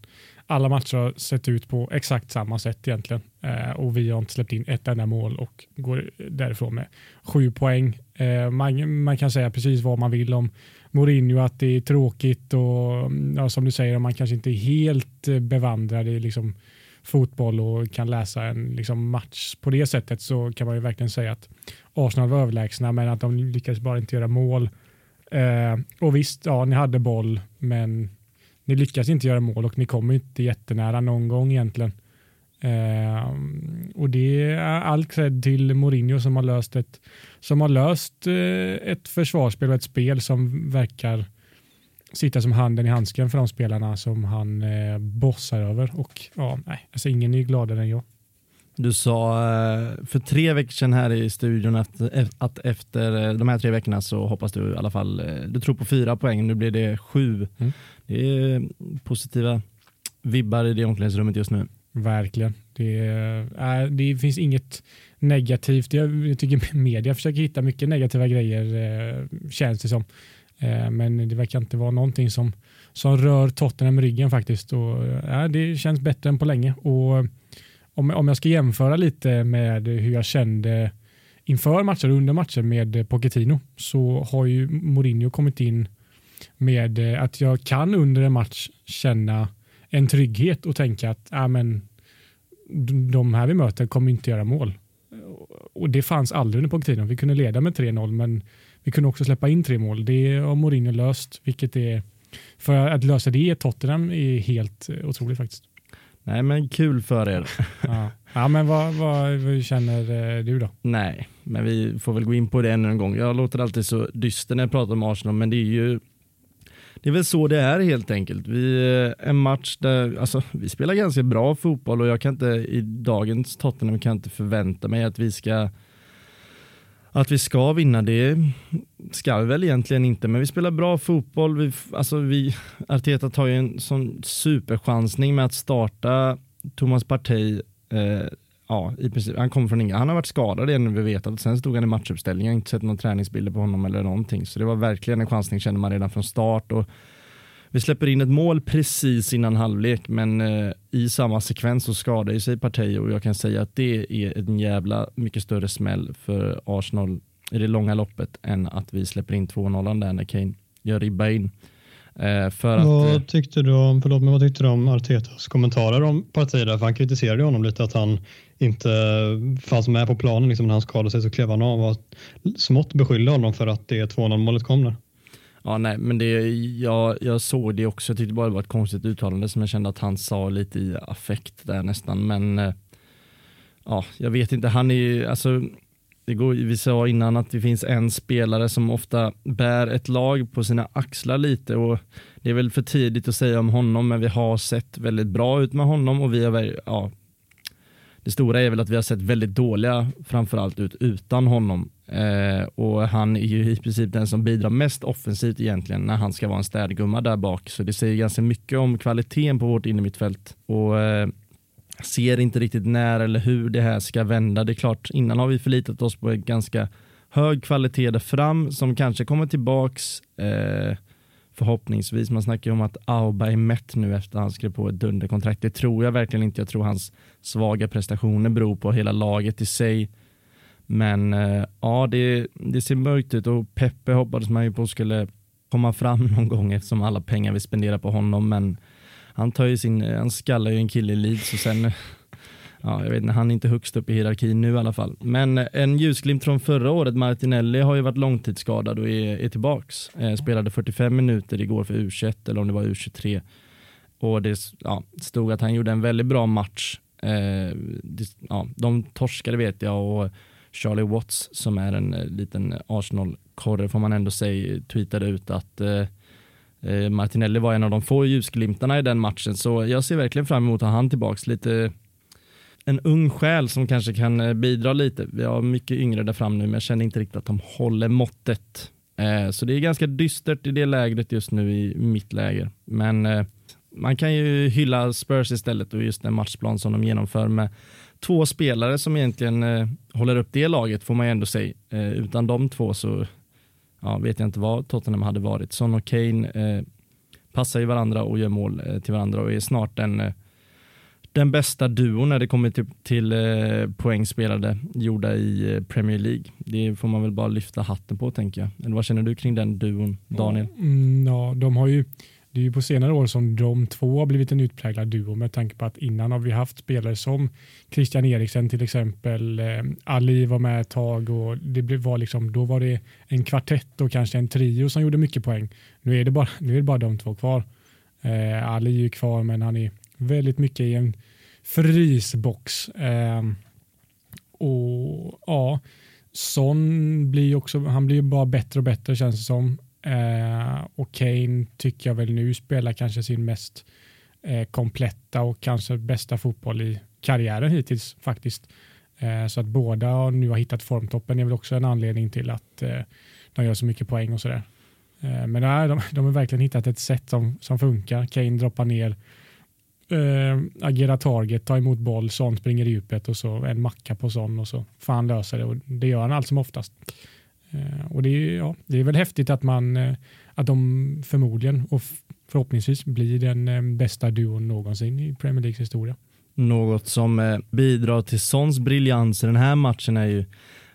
Alla matcher har sett ut på exakt samma sätt egentligen eh, och vi har inte släppt in ett enda mål och går därifrån med sju poäng. Eh, man, man, kan säga precis vad man vill om Mourinho, att det är tråkigt och mm, ja, som du säger, man kanske inte är helt eh, bevandrad i liksom, fotboll och kan läsa en liksom, match på det sättet så kan man ju verkligen säga att Arsenal var överlägsna men att de lyckades bara inte göra mål. Eh, och visst, ja, ni hade boll, men ni lyckas inte göra mål och ni kommer inte jättenära någon gång egentligen. Eh, och det är all cred till Mourinho som har löst ett, som har löst eh, ett försvarsspel och ett spel som verkar sitta som handen i handsken för de spelarna som han eh, bossar över. Och ja, nej, alltså ingen är gladare än jag. Du sa eh, för tre veckor sedan här i studion att, att efter eh, de här tre veckorna så hoppas du i alla fall, eh, du tror på fyra poäng, nu blir det sju. Mm. Det är eh, positiva vibbar i det omklädningsrummet just nu. Verkligen. Det, är, eh, det finns inget negativt. Jag, jag tycker media försöker hitta mycket negativa grejer eh, känns det som. Men det verkar inte vara någonting som, som rör Tottenham ryggen faktiskt. Och, ja, det känns bättre än på länge. Och om, om jag ska jämföra lite med hur jag kände inför matcher och under matcher med Pochettino så har ju Mourinho kommit in med att jag kan under en match känna en trygghet och tänka att äh, men, de här vi möter kommer inte göra mål. Och Det fanns aldrig under Pochettino. Vi kunde leda med 3-0 men vi kunde också släppa in tre mål. Det har Mourinho löst, vilket är för att lösa det i Tottenham är helt otroligt faktiskt. Nej men kul för er. [laughs] ja. ja men vad, vad, vad, känner eh, du då? Nej, men vi får väl gå in på det ännu en gång. Jag låter alltid så dyster när jag pratar om Arsenal, men det är ju det är väl så det är helt enkelt. Vi, eh, en match där, alltså, vi spelar ganska bra fotboll och jag kan inte i dagens Tottenham kan inte förvänta mig att vi ska att vi ska vinna, det ska vi väl egentligen inte, men vi spelar bra fotboll. Vi, alltså vi, [laughs] Arteta tar ju en sån superchansning med att starta Thomas Partey. Eh, ja, i princip, han kom från inga, han har varit skadad igen vi vet att sen stod han i matchuppställning. Jag har inte sett några träningsbilder på honom eller någonting, så det var verkligen en chansning känner man redan från start. Och vi släpper in ett mål precis innan halvlek, men eh, i samma sekvens så skadar sig Partey och jag kan säga att det är en jävla mycket större smäll för Arsenal i det långa loppet än att vi släpper in 2-0 där när Kane gör ribba in. Eh, för vad, att, eh, tyckte du om, förlåt, men vad tyckte du om Artetas kommentarer om Partey där? För han kritiserade honom lite att han inte fanns med på planen liksom, när han skadade sig så klev han av och smått beskyllde honom för att det 2-0 målet kom där. Ja, nej, men det, jag, jag såg det också. Jag tyckte bara det var ett konstigt uttalande som jag kände att han sa lite i affekt där nästan. Men eh, ja, jag vet inte. Han är ju, alltså, det går, vi sa innan att det finns en spelare som ofta bär ett lag på sina axlar lite och det är väl för tidigt att säga om honom, men vi har sett väldigt bra ut med honom och vi har, ja, det stora är väl att vi har sett väldigt dåliga framförallt ut utan honom. Eh, och han är ju i princip den som bidrar mest offensivt egentligen när han ska vara en städgumma där bak. Så det säger ganska mycket om kvaliteten på vårt innermittfält. Och eh, ser inte riktigt när eller hur det här ska vända. Det är klart, innan har vi förlitat oss på en ganska hög kvalitet där fram som kanske kommer tillbaks. Eh, förhoppningsvis. Man snackar ju om att Auba är mätt nu efter att han skrev på ett dunderkontrakt. Det tror jag verkligen inte. Jag tror hans svaga prestationer beror på hela laget i sig. Men eh, ja, det, det ser mörkt ut och Peppe hoppades man ju på skulle komma fram [laughs] någon gång eftersom alla pengar vi spenderar på honom. Men han tar ju sin, han skallar ju en kille i Leeds och sen ja, jag vet inte, han är inte högst upp i hierarkin nu i alla fall. Men en ljusglimt från förra året, Martinelli har ju varit långtidsskadad och är, är tillbaks. Eh, spelade 45 minuter igår för U21 eller om det var U23. Och det ja, stod att han gjorde en väldigt bra match. Eh, det, ja, de torskade vet jag och Charlie Watts som är en eh, liten Arsenal-korre får man ändå säga tweetade ut att eh, eh, Eh, Martinelli var en av de få ljusglimtarna i den matchen så jag ser verkligen fram emot att ha han tillbaks lite en ung själ som kanske kan eh, bidra lite. Vi har mycket yngre där fram nu, men jag känner inte riktigt att de håller måttet. Eh, så det är ganska dystert i det lägret just nu i mitt läger. Men man kan ju hylla Spurs istället och just den matchplan som de genomför med två spelare som egentligen håller upp det laget får man ju ändå säga. Utan de två så ja, vet jag inte vad Tottenham hade varit. Son och Kane eh, passar ju varandra och gör mål eh, till varandra och är snart den, eh, den bästa duon när det kommer till, till eh, poängspelade gjorda i eh, Premier League. Det får man väl bara lyfta hatten på tänker jag. Eller vad känner du kring den duon, Daniel? Mm, ja, de har ju det är ju på senare år som de två har blivit en utpräglad duo med tanke på att innan har vi haft spelare som Christian Eriksen till exempel. Eh, Ali var med ett tag och det var liksom, då var det en kvartett och kanske en trio som gjorde mycket poäng. Nu är det bara, [laughs] nu är det bara de två kvar. Eh, Ali är ju kvar men han är väldigt mycket i en frysbox. Eh, och ja, Son blir också, han blir bara bättre och bättre känns det som. Eh, och Kane tycker jag väl nu spelar kanske sin mest eh, kompletta och kanske bästa fotboll i karriären hittills faktiskt. Eh, så att båda nu har hittat formtoppen är väl också en anledning till att eh, de gör så mycket poäng och sådär. Eh, men nej, de, de har verkligen hittat ett sätt som, som funkar. Kane droppar ner, äh, agerar target, tar emot boll, sånt springer i djupet och så en macka på sån och så får han lösa det och det gör han allt som oftast. Eh, och det är, ja, det är väl häftigt att, man, eh, att de förmodligen och förhoppningsvis blir den eh, bästa duon någonsin i Premier Leagues historia. Något som bidrar till Sons briljans i den här matchen är ju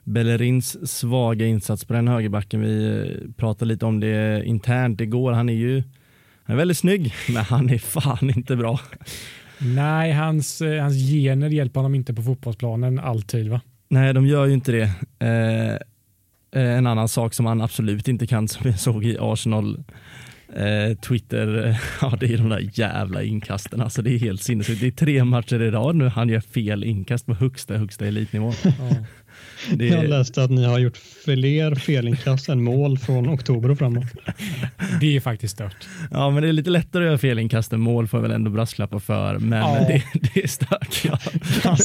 Bellerins svaga insats på den högerbacken. Vi pratade lite om det internt igår. Han är ju han är väldigt snygg, [laughs] men han är fan inte bra. Nej, hans, hans gener hjälper honom inte på fotbollsplanen alltid va? Nej, de gör ju inte det. Eh, Eh, en annan sak som han absolut inte kan som jag såg i Arsenal eh, Twitter, [laughs] ja det är de där jävla inkasten. Alltså det är helt sinnessjukt. Det är tre matcher i rad nu han gör fel inkast på högsta, högsta elitnivå. Ja. Det... Jag läste att ni har gjort fler felinkast än mål från oktober och framåt. [laughs] Det är faktiskt stört. Ja, men det är lite lättare att göra felinkast än mål får jag väl ändå brasklappa för. Men ja. det, det, är stört. Ja.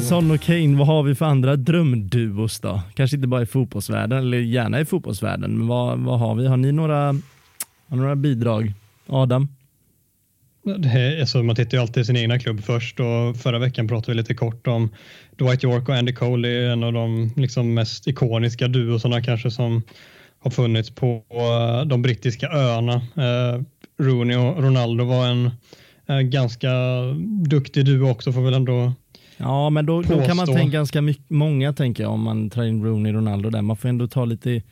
Son och Kane, vad har vi för andra drömduos då? Kanske inte bara i fotbollsvärlden, eller gärna i fotbollsvärlden, men vad, vad har vi? Har ni några, har några bidrag? Adam? Det alltså, man tittar ju alltid i sin egna klubb först och förra veckan pratade vi lite kort om Dwight York och Andy Cole. Det är en av de liksom, mest ikoniska duosarna kanske som har funnits på eh, de brittiska öarna. Eh, Rooney och Ronaldo var en eh, ganska duktig duo också får väl ändå Ja, men då, då kan man tänka ganska mycket, många tänker jag om man tar in Rooney Ronaldo där. Man får ändå ta lite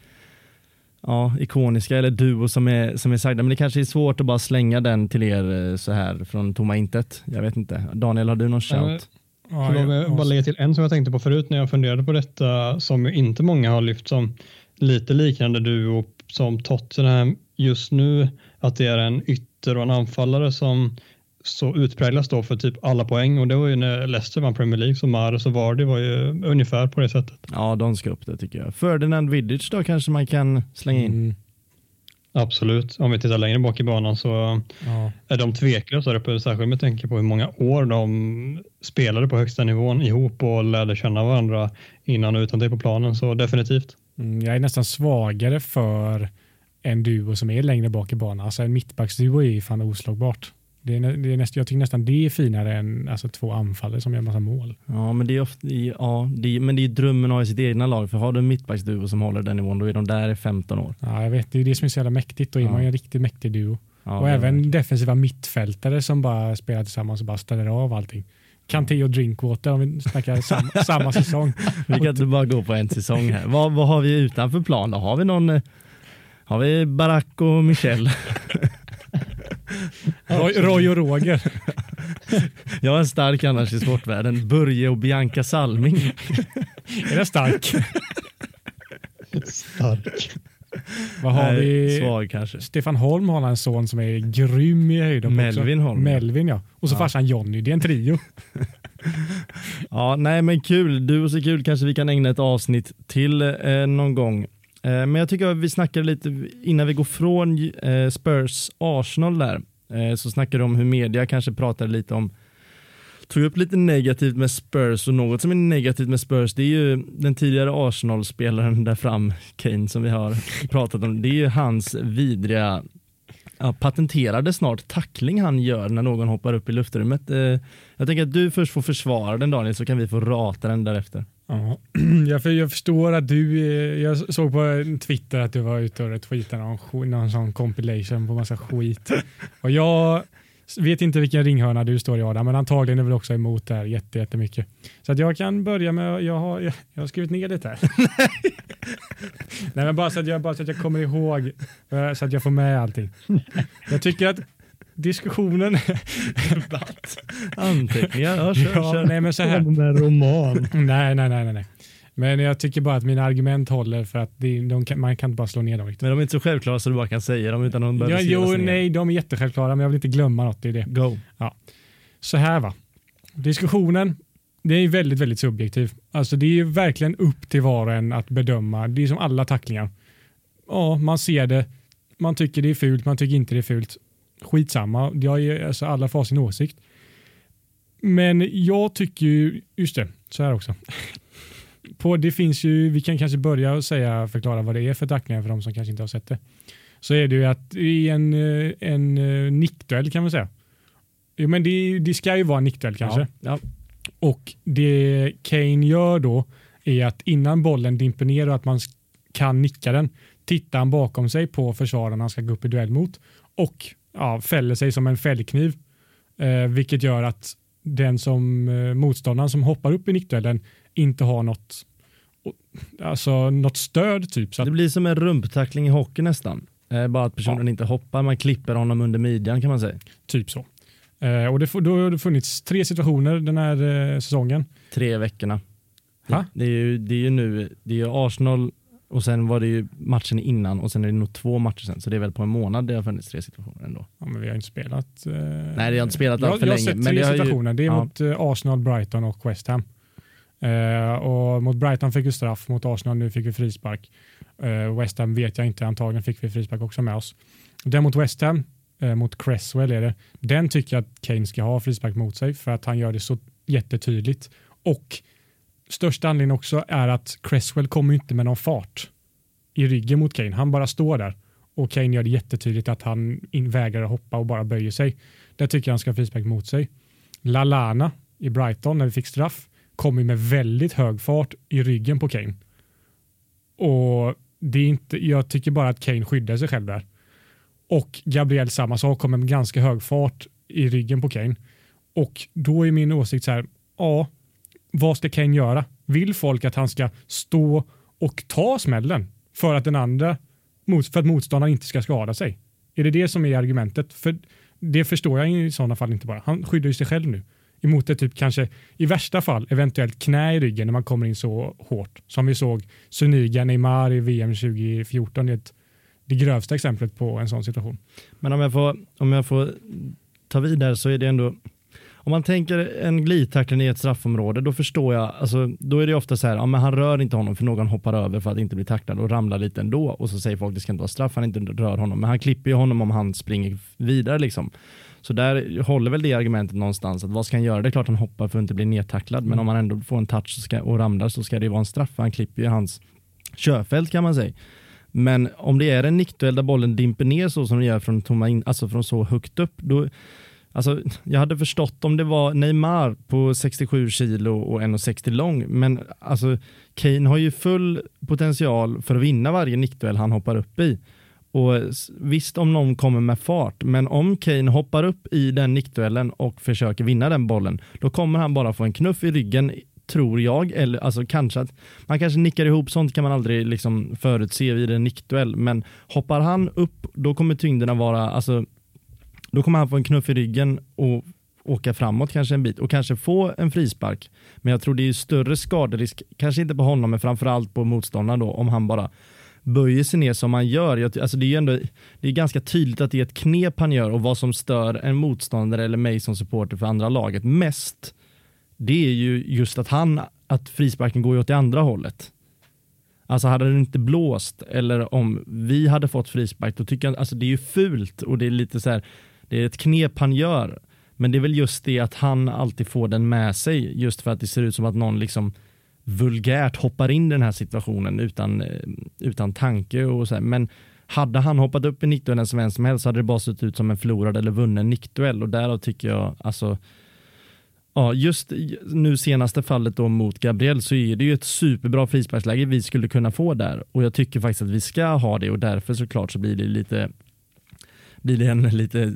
ja, ikoniska eller duo som är, som är sagda. Men det kanske är svårt att bara slänga den till er eh, så här från tomma intet. Jag vet inte. Daniel, har du någon shout? Ja, jag vill bara lägga till en som jag tänkte på förut när jag funderade på detta som inte många har lyft som lite liknande duo som Tottenham just nu. Att det är en ytter och en anfallare som så utpräglas då för typ alla poäng och det var ju när Leicester vann Premier League så Mahrez och Vardy var ju ungefär på det sättet. Ja, de ska upp det tycker jag. Ferdinand Vidic då kanske man kan slänga in. Mm. Absolut. Om vi tittar längre bak i banan så ja. är de tveklösa där uppe, särskilt med tanke på hur många år de spelade på högsta nivån ihop och lärde känna varandra innan och utan det på planen. Så definitivt. Mm, jag är nästan svagare för en duo som är längre bak i banan. Alltså en mittbacksduo är ju fan oslagbart. Det är, det är näst, jag tycker nästan det är finare än alltså, två anfallare som gör massa mål. Ja, men det är, ofta, ja, det är, men det är drömmen att ha i sitt egna lag. För har du en mittbacksduo som håller den nivån, då är de där i 15 år. Ja, jag vet. Det är det som är så jävla mäktigt. Då är ja. man ju en riktigt mäktig duo. Ja, och även är. defensiva mittfältare som bara spelar tillsammans och bara ställer av allting. Kanté och Drinkwater om vi snackar sam, [laughs] samma säsong. Vi kan inte bara gå på en säsong här. Vad, vad har vi utanför plan då? Har vi någon eh, har vi Barack och Michel? [laughs] Roy, Roy och Roger. [laughs] Jag är stark annars i sportvärlden. Börje och Bianca Salming. är det stark? stark. Vad har Nej, vi? Svag kanske. Stefan Holm har en son som är grym i höjdhopp Melvin också. Holm. Melvin ja. Och så ja. farsan Jonny. Det är en trio. [laughs] ja, nej men kul. Du och så kul kanske vi kan ägna ett avsnitt till eh, någon gång. Eh, men jag tycker att vi snackar lite innan vi går från eh, Spurs Arsenal där. Eh, så snackade du om hur media kanske pratade lite om tog upp lite negativt med Spurs och något som är negativt med Spurs det är ju den tidigare Arsenal-spelaren där fram, Kane som vi har pratat om. Det är ju hans vidriga ja, patenterade snart tackling han gör när någon hoppar upp i luftrummet. Eh, jag tänker att du först får försvara den Daniel så kan vi få rata den därefter. Ja, [clears throat] jag, för, jag förstår att du, eh, jag såg på Twitter att du var ute och tweetade någon, någon sån compilation på massa skit. Och jag vet inte vilken ringhörna du står i Adam, men antagligen är väl också emot det här jättemycket. Så att jag kan börja med, jag har, jag, jag har skrivit ner det här. [laughs] Nej, men bara så, att jag, bara så att jag kommer ihåg, eh, så att jag får med allting. Jag tycker att diskussionen... [laughs] Anteckningar, ja, kör, ja, kör. Nej, men så här. Roman. Nej, nej, nej, nej, nej. Men jag tycker bara att mina argument håller för att det, de kan, man kan inte bara slå ner dem riktigt. Men de är inte så självklara så du bara kan säga dem utan de behöver Ja, jo, ner. nej, de är jättesjälvklara, men jag vill inte glömma något i det. Go. Så här va, diskussionen, det är väldigt, väldigt subjektiv. Alltså det är ju verkligen upp till var och en att bedöma. Det är som alla tacklingar. Ja, man ser det, man tycker det är fult, man tycker inte det är fult. Skitsamma, jag är, alltså alla får sin åsikt. Men jag tycker ju, just det, så här också. [laughs] På, det finns ju, vi kan kanske börja och säga, förklara vad det är för tacklingar för de som kanske inte har sett det. Så är det ju att i en, eh, en eh, nickduell kan man säga. Jo, men det, det ska ju vara en nickduell kanske. Ja, ja. Och det Kane gör då är att innan bollen dimper ner och att man kan nicka den tittar han bakom sig på försvararen han ska gå upp i duell mot och ja, fäller sig som en fällkniv. Eh, vilket gör att den som eh, motståndaren som hoppar upp i nickduellen inte har något, alltså något stöd typ. Så att, Det blir som en rumptackling i hockey nästan. Eh, bara att personen inte hoppar, man klipper honom under midjan kan man säga. typ så. Eh, och det, då har det funnits tre situationer den här eh, säsongen. Tre veckorna. Va? Det är ju, det är ju nu, det är Arsenal och sen var det ju matchen innan och sen är det nog två matcher sen. Så det är väl på en månad det har funnits tre situationer ändå. Ja, men vi har inte spelat. Eh, Nej, det har inte spelat allt för jag har länge, sett men tre ju- situationer. Det är ja. mot eh, Arsenal, Brighton och West Ham. Eh, och mot Brighton fick vi straff, mot Arsenal nu fick vi frispark. Eh, West Ham vet jag inte, antagligen fick vi frispark också med oss. Den mot West Ham, eh, mot Cresswell är det, den tycker jag att Kane ska ha frispark mot sig för att han gör det så jättetydligt. Och största anledningen också är att Cresswell kommer inte med någon fart i ryggen mot Kane. Han bara står där och Kane gör det jättetydligt att han vägrar att hoppa och bara böjer sig. Där tycker jag han ska ha frispark mot sig. Lalana i Brighton när vi fick straff kommer med väldigt hög fart i ryggen på Kane. Och det är inte, jag tycker bara att Kane skyddar sig själv där. Och Gabriel samma sak, kommer med ganska hög fart i ryggen på Kane. Och då är min åsikt så här, ja, vad ska Kane göra? Vill folk att han ska stå och ta smällen för att den andra, för att motståndaren inte ska skada sig? Är det det som är argumentet? För det förstår jag i sådana fall inte bara. Han skyddar ju sig själv nu. Emot ett typ kanske i värsta fall eventuellt knä i ryggen när man kommer in så hårt. Som vi såg Suniga Neymar i VM 2014. Det ett, det grövsta exemplet på en sån situation. Men om jag får, om jag får ta vid där så är det ändå om man tänker en glidtackling i ett straffområde, då förstår jag, alltså, då är det ofta så här, ja, men han rör inte honom för någon hoppar över för att inte bli tacklad och ramlar lite ändå och så säger folk det ska inte vara straff, han inte rör honom, men han klipper ju honom om han springer vidare liksom. Så där håller väl det argumentet någonstans, att vad ska han göra? Det är klart han hoppar för att inte bli nedtacklad, men om han ändå får en touch ska, och ramlar så ska det vara en straff, för han klipper ju hans körfält kan man säga. Men om det är en nickduell där bollen dimper ner så som den gör från, tomma in, alltså från så högt upp, då, Alltså, jag hade förstått om det var Neymar på 67 kilo och 1,60 lång, men alltså Kane har ju full potential för att vinna varje nickduell han hoppar upp i. Och visst om någon kommer med fart, men om Kane hoppar upp i den nickduellen och försöker vinna den bollen, då kommer han bara få en knuff i ryggen, tror jag, eller alltså kanske att man kanske nickar ihop, sånt kan man aldrig liksom förutse vid en nickduell, men hoppar han upp, då kommer tyngderna vara, alltså då kommer han få en knuff i ryggen och åka framåt kanske en bit och kanske få en frispark. Men jag tror det är större skaderisk, kanske inte på honom men framförallt på motståndaren då om han bara böjer sig ner som han gör. Jag, alltså det är ju ändå, det är ganska tydligt att det är ett knep han gör och vad som stör en motståndare eller mig som supporter för andra laget mest. Det är ju just att han, att frisparken går åt det andra hållet. Alltså hade den inte blåst eller om vi hade fått frispark då tycker jag, alltså det är ju fult och det är lite så här, det är ett knep han gör. Men det är väl just det att han alltid får den med sig just för att det ser ut som att någon liksom vulgärt hoppar in i den här situationen utan, eh, utan tanke och så här. Men hade han hoppat upp i nickduellen som vem som helst så hade det bara sett ut som en förlorad eller vunnen nickduell och därav tycker jag alltså Ja, just nu senaste fallet då mot Gabriel så är det ju ett superbra frisparksläge vi skulle kunna få där och jag tycker faktiskt att vi ska ha det och därför såklart så blir det lite blir det en lite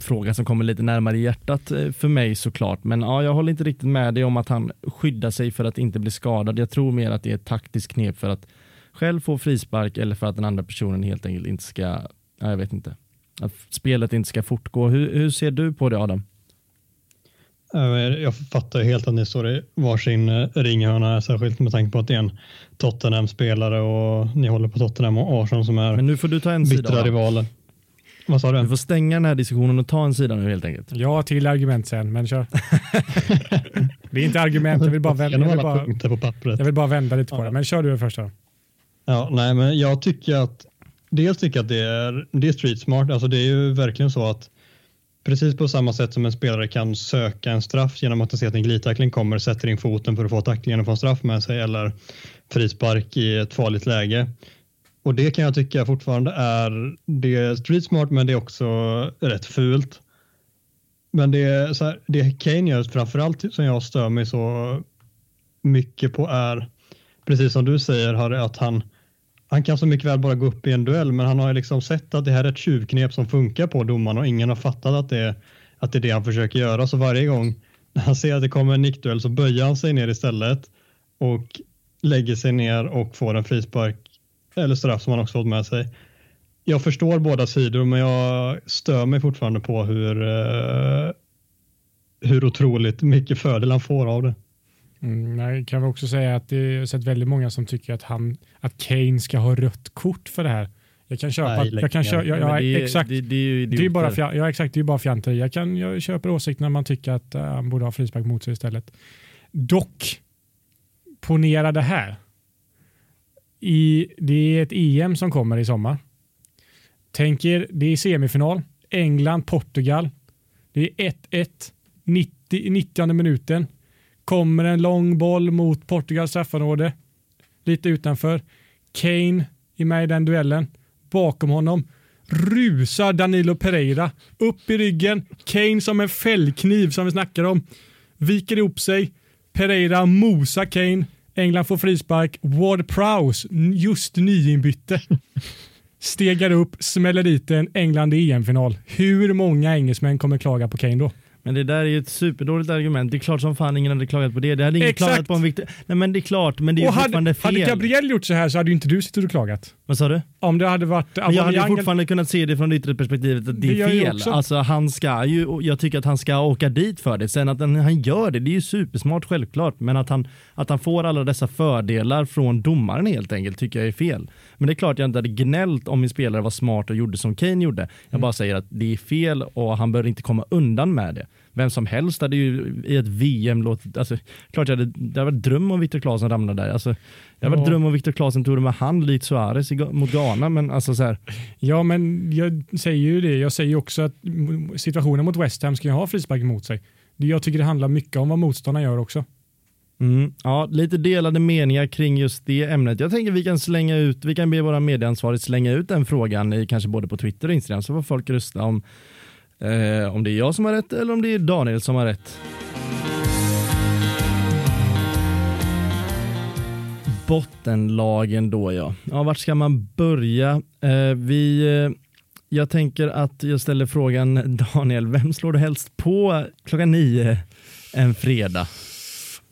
fråga som kommer lite närmare hjärtat eh, för mig såklart. Men ja, jag håller inte riktigt med dig om att han skyddar sig för att inte bli skadad. Jag tror mer att det är ett taktiskt knep för att själv få frispark eller för att den andra personen helt enkelt inte ska, jag vet inte, att spelet inte ska fortgå. Hur, hur ser du på det Adam? Jag fattar helt att ni står i varsin eh, ringhörna, särskilt med tanke på att det är en Tottenham-spelare och ni håller på Tottenham och Arsenal som är Men nu får du ta en sida. rivaler. Vad sa du? Du får stänga den här diskussionen och ta en sida nu helt enkelt. Ja, till argument sen, men kör. [laughs] det är inte argument, jag vill bara vända, jag vill bara, på pappret. jag vill bara vända lite på Ja. det. Men kör du först då. Ja, nej, men jag tycker att dels tycker jag att det är, det är street smart. Alltså det är ju verkligen så att precis på samma sätt som en spelare kan söka en straff genom att den ser att en glidtackling kommer, sätter in foten för att få tacklingen och få en straff med sig eller frispark i ett farligt läge. Och det kan jag tycka fortfarande är, det är street smart men det är också rätt fult. Men det är så här, det Kane gör framförallt som jag stör mig så mycket på är precis som du säger Harry, att han, han kan så mycket väl bara gå upp i en duell, men han har ju liksom sett att det här är ett tjuvknep som funkar på domaren och ingen har fattat att det, är, att det är det han försöker göra. Så varje gång när han ser att det kommer en nickduell så böjer han sig ner istället och lägger sig ner och får en frispark eller straff som han också fått med sig. Jag förstår båda sidor, men jag stör mig fortfarande på hur, eh, hur otroligt mycket fördel han får av det. Mm, jag kan också säga att det är sett väldigt många som tycker att, han, att Kane ska ha rött kort för det här. Jag kan köpa, Nej, jag kan köpa, jag, jag, det, är- exakt. Det, det är ju Det är ju bara, idioter. fja- ja, exakt, det är bara fjanteri. Jag, kan, jag köper åsikten när man tycker att uh, han borde ha frispark mot sig istället. Dock, ponera det här. I, det är ett EM som kommer i sommar. Tänk er, det är semifinal. England, Portugal. Det är 1-1, 90, 90 minuten. Kommer en lång boll mot Portugals straffområde. Lite utanför. Kane är med i den duellen. Bakom honom rusar Danilo Pereira upp i ryggen. Kane som en fällkniv som vi snackar om. Viker ihop sig. Pereira mosar Kane. England får frispark. Ward Prowse, just nyinbytte, [laughs] stegar upp, smäller dit en England i EM-final. Hur många engelsmän kommer klaga på Kane då? Men det där är ju ett superdåligt argument. Det är klart som fan ingen hade klagat på det. Det hade ingen Exakt. klagat på en viktig... Nej men det är klart, men det är ju Och hade, fortfarande fel. hade Gabriel gjort så här så hade ju inte du suttit och klagat. Vad sa du? Om det hade varit Men jag hade ju fortfarande kunnat se det från det yttre perspektivet att det Det är fel. Alltså han ska ju, jag tycker att han ska åka dit för det. Sen att han, han gör det, det är ju supersmart självklart. Men att han, att han får alla dessa fördelar från domaren helt enkelt tycker jag är fel. Men det är klart jag inte hade gnällt om min spelare var smart och gjorde som Kane gjorde. Jag Mm. bara säger att det är fel och han bör inte komma undan med det. Vem som helst hade ju i ett VM låtit, alltså klart jag hade, det hade varit dröm om Viktor Claesson ramlade där. Alltså, det hade varit Ja. dröm om Viktor Claesson tog det med hand likt Suarez mot Ghana men alltså så här, Ja, men jag säger ju det. Jag säger ju också att situationen mot West Ham ska ju ha frispark emot sig. Jag tycker det handlar mycket om vad motståndarna gör också. Mm, ja, lite delade meningar kring just det ämnet. Jag tänker vi kan slänga ut, vi kan be våra medieansvarigt slänga ut den frågan i kanske både på Twitter och Instagram så får folk rösta om, eh, om det är jag som har rätt eller om det är Daniel som har rätt. Bottenlagen då ja. Ja, vart ska man börja? Eh, vi, eh, jag tänker att jag ställer frågan [laughs] Daniel, vem slår du helst på klockan nio en fredag?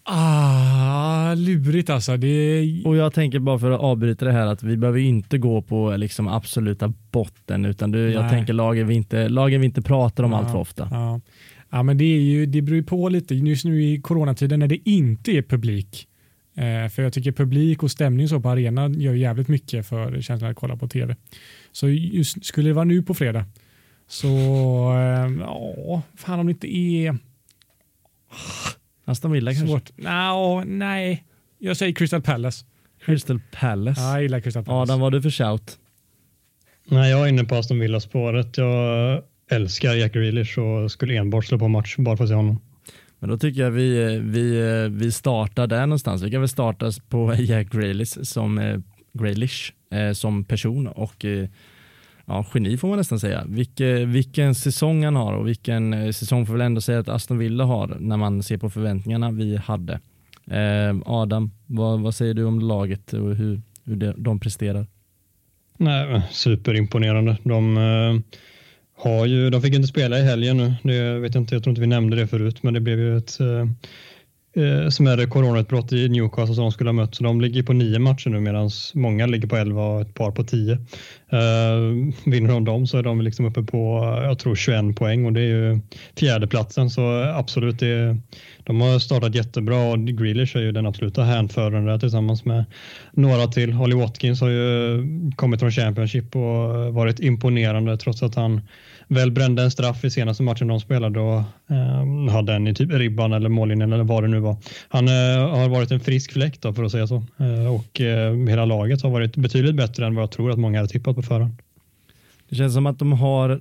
Ah, lurigt alltså. Det. Och jag tänker bara för att avbryta det här att vi behöver inte gå på liksom absoluta botten utan du, jag tänker lagen vi inte, lagen vi inte pratar om allt för ofta. Ja. ja, men det, är ju, det beror ju på lite. Just nu i coronatiden när det inte är publik. Eh, för jag tycker publik och stämning så på arenan gör jävligt mycket för känslan att kolla på tv. Så just skulle det vara nu på fredag så eh, ja, fan om det inte är Aston Villa kanske? svårt. Nå, nej, jag säger Crystal Palace. Crystal Palace. Ja, jag gillar Crystal Palace. Adam, vad har du för shout? Nej, jag är inne på Aston Villa-spåret. Jag älskar Jack Grealish och skulle enbart slå på match bara för att se honom. Men då tycker jag vi, vi, vi startar där någonstans. Vi kan väl starta på [laughs] Jack Grealish som, eh, Grealish, eh, som person och eh, ja, geni får man nästan säga. Vilke, vilken säsong han har och vilken eh, säsong får väl ändå säga att Aston Villa har när man ser på förväntningarna vi hade. Eh, Adam, vad, vad säger du om laget och hur, hur de, de presterar? Nej, superimponerande. De, eh, har ju, de fick inte spela i helgen nu. Det vet jag, inte, jag tror inte vi nämnde det förut, men det blev ju ett eh, eh smärre coronautbrott i Newcastle som de skulle ha mött. Så de ligger på nio matcher nu medan många ligger på elva och ett par på tio. Eh, vinner de dem så är de liksom uppe på, jag tror 21 poäng och det är ju fjärdeplatsen så absolut, det, de har startat jättebra och Grealish är ju den absoluta hänföraren där tillsammans med några till. Holly Watkins har ju kommit från Championship och varit imponerande trots att han väl brände en straff i senaste matchen de spelade och eh, hade en i typ ribban eller mållinjen eller vad det nu var. Han eh, har varit en frisk fläkt då, för att säga så eh, och eh, hela laget har varit betydligt bättre än vad jag tror att många hade tippat på förhand. Det känns som att de har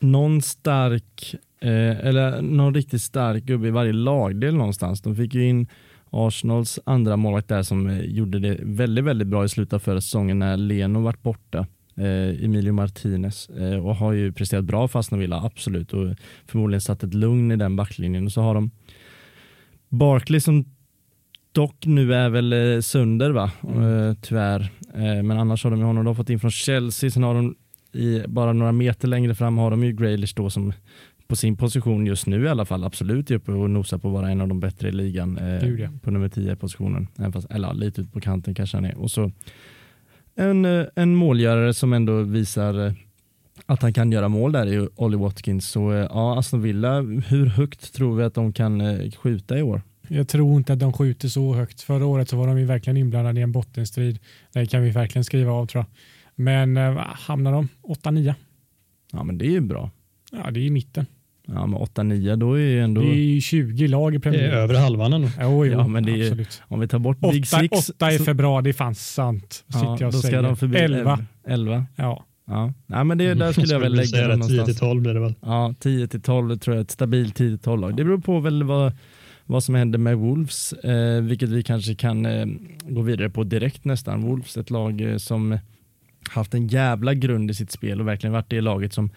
någon stark eh, eller någon riktigt stark gubbe i varje lagdel någonstans. De fick ju in Arsenals andra målvakt där som eh, gjorde det väldigt, väldigt bra i slutet av förra säsongen när Leno vart borta. Eh, Emilio Martinez eh, och har ju presterat bra för Aston Villa, absolut och förmodligen satt ett lugn i den backlinjen och så har de Barkley som dock nu är väl eh, sönder va, mm. tyvärr. Men annars har de honom de fått in från Chelsea, sen har de i bara några meter längre fram har de ju Graylish då som på sin position just nu i alla fall absolut är uppe och nosar på att vara en av de bättre i ligan eh, på nummer 10 positionen. eller lite ut på kanten kanske han är. Och så en, eh, en målgörare som ändå visar eh, att han kan göra mål där i Olly Watkins. Så eh, ja, Aston Villa, hur högt tror vi att de kan skjuta i år? Jag tror inte att de skjuter så högt. Förra året så var de ju verkligen inblandade i en bottenstrid. Det kan vi verkligen skriva av tror jag. Men äh, hamnar de 8-9? Ja, men det är ju bra. Ja, det är i mitten. Ja, men 8-9 då är ju ändå... Det är 20 lag i Premier League. Det är över halvan ändå. Jo, jo, ja, men det är, om vi tar bort Big 8, Six. 8 är för bra, det är fan sant. Ja, jag då ska de förbi 11. 11. Ja. Ja, Nej, men det, där skulle jag väl lägga det någonstans. 10 till 12 blir det väl? Ja, 10 till 12 tror jag, ett stabilt 10 till 12 lag. Det beror på väl vad, vad som händer med Wolves, eh, vilket vi kanske kan eh, gå vidare på direkt nästan. Wolves, ett lag eh, som haft en jävla grund i sitt spel och verkligen varit det laget som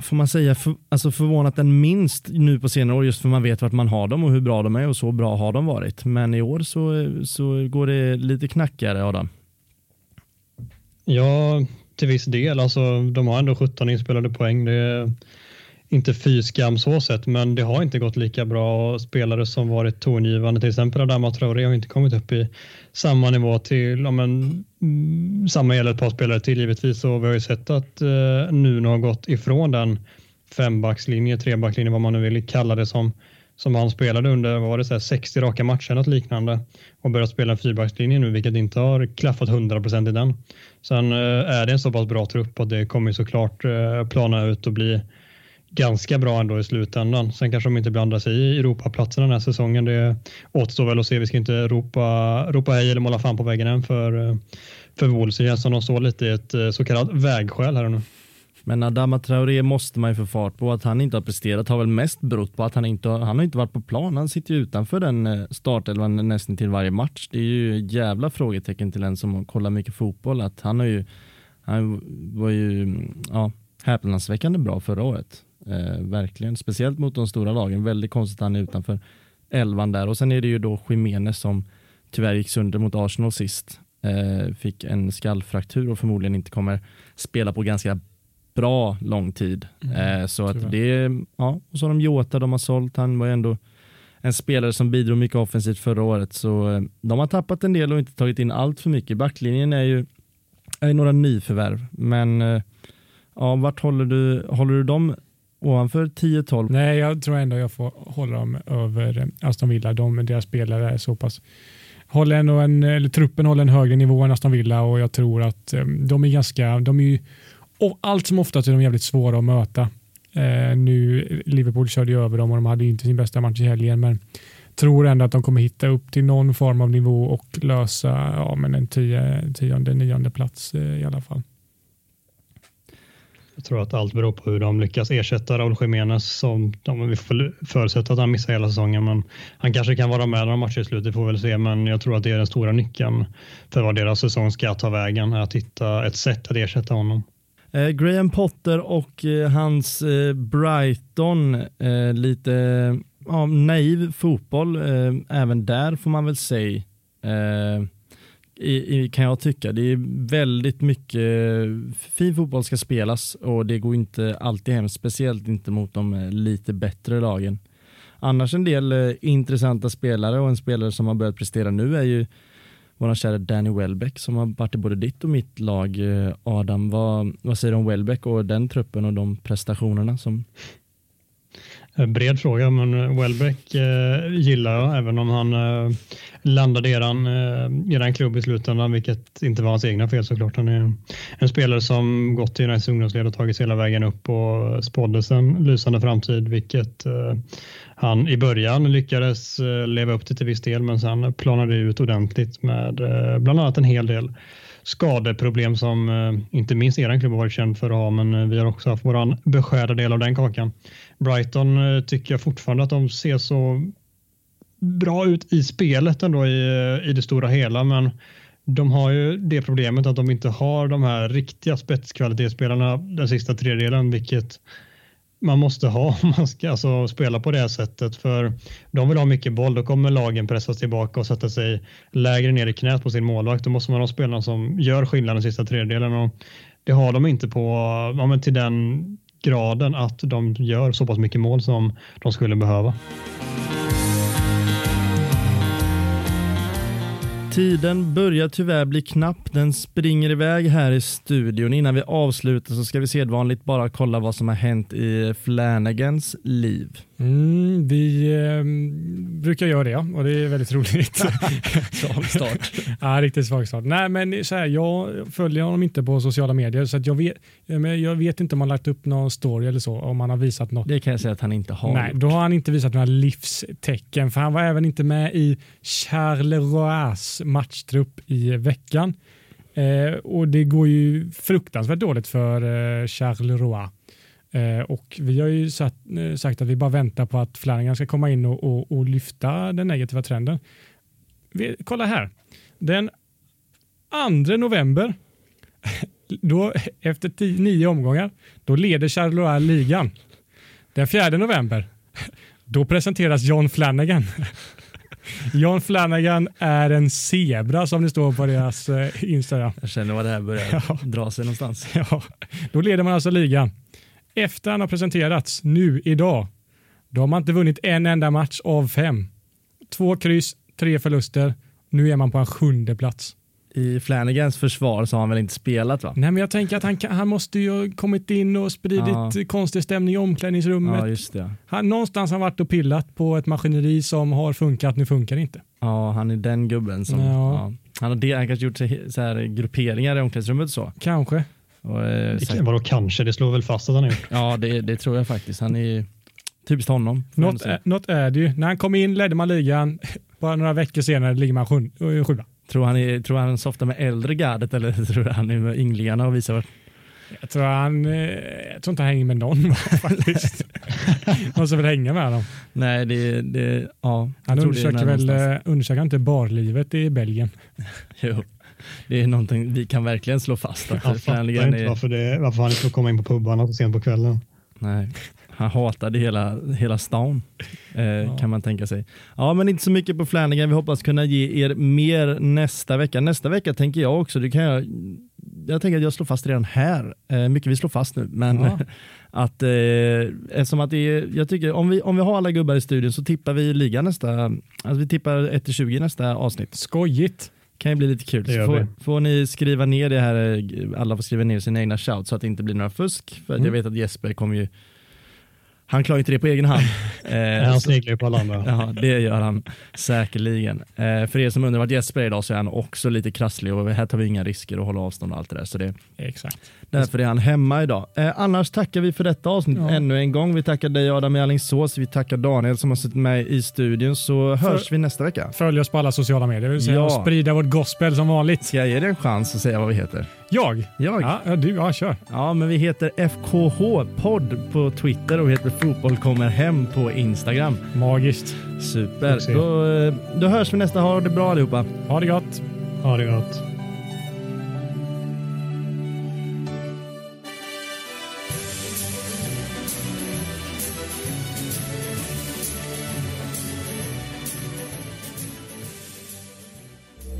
får man säga, för, alltså förvånat den minst nu på senare år just för man vet vart man har dem och hur bra de är och så bra har de varit. Men i år så, så går det lite knackigare Adam. Ja, till viss del. Alltså, de har ändå 17 inspelade poäng. Det är inte fy skam så sett, men det har inte gått lika bra. Spelare som varit tongivande, till exempel Adama Traoré har inte kommit upp i samma nivå till, ja, men, Mm, samma gäller ett par spelare till givetvis och vi har ju sett att eh, Nuno har gått ifrån den fembackslinje, trebackslinje, vad man nu vill kalla det som, som han spelade under, vad var det, så här, 60 raka matcher, något liknande och börjat spela en fyrbackslinje nu, vilket inte har klaffat 100% i den. Sen eh, är det en så pass bra trupp och det kommer såklart eh, plana ut och bli ganska bra ändå i slutändan. Sen kanske de inte blandar sig i Europaplatsen den här säsongen. Det återstår väl att se. Vi ska inte ropa, ropa hej eller måla fan på väggen än för, för Wolves. Det känns som de står lite i ett eh, så kallat vägskäl här och nu. Men Adama Traoré måste man ju få fart på. Att han inte har presterat har väl mest berott på att han inte har, han har inte varit på plan. Han sitter ju utanför den eh, startelvan nästan till varje match. Det är ju jävla frågetecken till en som kollar mycket fotboll. Att han har ju, han var ju mm, ja, häpnadsväckande bra förra året. Eh, verkligen, speciellt mot de stora lagen. Väldigt konstigt att han är utanför elvan där. Och sen är det ju då Jiménez som tyvärr gick sönder mot Arsenal sist. Eh, fick en skallfraktur och förmodligen inte kommer spela på ganska bra lång tid. Mm, eh, så att det, ja, och så har de Jota de har sålt. Han var ändå en spelare som bidrog mycket offensivt förra året. Så eh, de har tappat en del och inte tagit in allt för mycket. Backlinjen är ju är några nyförvärv, men eh, ja, vart håller du, håller du dem ovanför 10-12? Nej, jag tror ändå jag får hålla dem över Aston Villa. De, deras spelare är så pass håller ändå en, eller truppen håller en högre nivå än Aston Villa och jag tror att eh, de är ganska, de är ju, och allt som oftast är de jävligt svåra att möta. Eh, nu, Liverpool körde ju över dem och de hade ju inte sin bästa match i helgen men tror ändå att de kommer hitta upp till någon form av nivå och lösa ja, men en tio, tionde, nionde plats eh, i alla fall. Jag tror att allt beror på hur de lyckas ersätta Raúl Jiménez som de, vi får förutsätta att han missar hela säsongen. Men han kanske kan vara med några matcher i slutet, får vi väl se. Men jag tror att det är den stora nyckeln för vad deras säsong ska ta vägen, att hitta ett sätt att ersätta honom. Eh, Graham Potter och eh, hans eh, Brighton, eh, lite ja, naiv fotboll, eh, även där får man väl säga. Eh, i, i, kan jag tycka. Det är väldigt mycket fin fotboll ska spelas och det går inte alltid hem, speciellt inte mot de eh, lite bättre lagen. Annars en del eh, intressanta spelare och en spelare som har börjat prestera nu är ju vår kära Danny Welbeck som har varit i både ditt och mitt lag. Eh, Adam, vad, vad säger du om Welbeck och den truppen och de prestationerna som Eh, bred fråga, men eh, Welbeck eh, gillar jag, även om han eh, landade i eran, eh, eran klubb i slutändan, vilket inte var hans egna fel såklart. Han är en spelare som gått i Uniteds ungdomsled och tagit sig hela vägen upp och spåddes en lysande framtid, vilket eh, han i början lyckades eh, leva upp till till viss del, men sen planade ut ordentligt med eh, bland annat en hel del skadeproblem som eh, inte minst er klubb har varit känd för att ha, men eh, vi har också haft våran beskärda del av den kakan. Brighton eh, tycker jag fortfarande att de ser så bra ut i spelet ändå i, eh, i det stora hela, men de har ju det problemet att de inte har de här riktiga spetskvalitetsspelarna den sista tredjedelen, vilket man måste ha [laughs] om man ska alltså spela på det här sättet. För de vill ha mycket boll, då kommer lagen pressas tillbaka och sätta sig lägre ner i knät på sin målvakt. Då måste man ha spelarna som gör skillnad den sista tredjedelen. Och det har de inte på, ja, men till den graden att de gör så pass mycket mål som de skulle behöva. Tiden börjar tyvärr bli knapp. Den springer iväg här i studion. Innan vi avslutar så ska vi sedvanligt bara kolla vad som har hänt i Flanagans liv. Mm, vi eh, brukar göra det och det är väldigt roligt. [laughs] svag start. [laughs] ja, riktigt svag start. Nej, men så här, jag följer honom inte på sociala medier så att jag, vet, jag vet inte om han lagt upp någon story eller så, om han har visat något. Det kan jag säga att han inte har Nej, gjort. då har han inte visat några livstecken för han var även inte med i Charleroi matchtrupp i veckan. Eh, och det går ju fruktansvärt dåligt för eh, Charleroi. Eh, och vi har ju satt, eh, sagt att vi bara väntar på att Flanagan ska komma in och, och, och lyfta den negativa trenden. Vi, kolla här. Den 2 november, [laughs] då, efter tio, nio omgångar, då leder Charleroi ligan. Den 4 november, [laughs] då presenteras John Flanagan. [laughs] John Flanagan är en zebra som det står på deras eh, Instagram. Jag känner vad det här börjar Ja. dra sig någonstans. Ja, då leder man alltså ligan. Efter han har presenterats nu idag, då har man inte vunnit en enda match av fem. Två kryss, tre förluster. Nu är man på en sjunde plats. I Flanagans försvar så har han väl inte spelat va? Nej, men jag tänker att han, kan, han måste ju ha kommit in och spridit Ja. konstig stämning i omklädningsrummet. Ja just det. Han, någonstans har han varit och pillat på ett maskineri som har funkat, nu funkar det inte. Ja han är den gubben som, Ja. ja. Han har det, han kanske gjort så här grupperingar i omklädningsrummet så. Kanske. Och, eh, Det kan, vadå kanske? Det slår väl fast att han är gjort. ja det, det tror jag faktiskt. Han är typiskt honom. Något är, något är det ju. När han kom in ledde man ligan. [laughs] Bara några veckor senare ligger man sjun, eh, sjua. Tror han, är, tror han softar med äldre gardet eller [laughs] tror han är med ynglingarna och visar vart? Jag tror han, eh, jag tror inte han hänger med någon [laughs] faktiskt. Måste väl hänga med honom. Nej, det, det ja. Han undersöker väl, någonstans. undersöker inte barlivet i Belgien. Jo. Det är någonting vi kan verkligen slå fast. Att Jag fattar inte är, varför, det, varför han inte får komma in på pubarna så sent på kvällen. nej, han hatade hela, hela stan eh, kan man tänka sig. Ja, men inte så mycket på Flanagan. Vi hoppas kunna ge er mer nästa vecka. Nästa vecka tänker jag också, det kan jag, jag tänker att jag slår fast redan här, eh, mycket vi slår fast nu, men Ja. [laughs] att eh, eftersom att det är, jag tycker om vi, om vi har alla gubbar i studion så tippar vi ligan nästa, alltså vi tippar 1-20 nästa avsnitt. Skojigt. Kan ju bli lite kul. Så får, får ni skriva ner det här, alla får skriva ner sina egna shout så att det inte blir några fusk. För att jag Mm. vet att Jesper kommer ju, han klarar inte det på egen hand. [laughs] Eh, Han så- sneglar ju på alla andra. [laughs] Ja, det gör han säkerligen. Eh, för er som undrar vart Jesper är idag så är han också lite krasslig och här tar vi inga risker och håller avstånd och allt det där. Så det, Exakt. Därför är han hemma idag. Eh, annars tackar vi för detta avsnitt Ja. ännu en gång. Vi tackar dig Adam i Alingsås. Vi tackar Daniel som har suttit med i studion. Så hörs vi nästa vecka. Följ oss på alla sociala medier, vill säga, Ja. och sprida vårt gospel som vanligt. Ska jag ge dig en chans att säga vad vi heter? Jag? Jag? Ja, du, ja, kör. Ja, men vi heter FKH-podd på Twitter och vi heter Fotboll kommer hem på Instagram. Magiskt. Super. Då, eh, då hörs vi nästa. Ha det bra allihopa. Ha det gott. Ha det gott.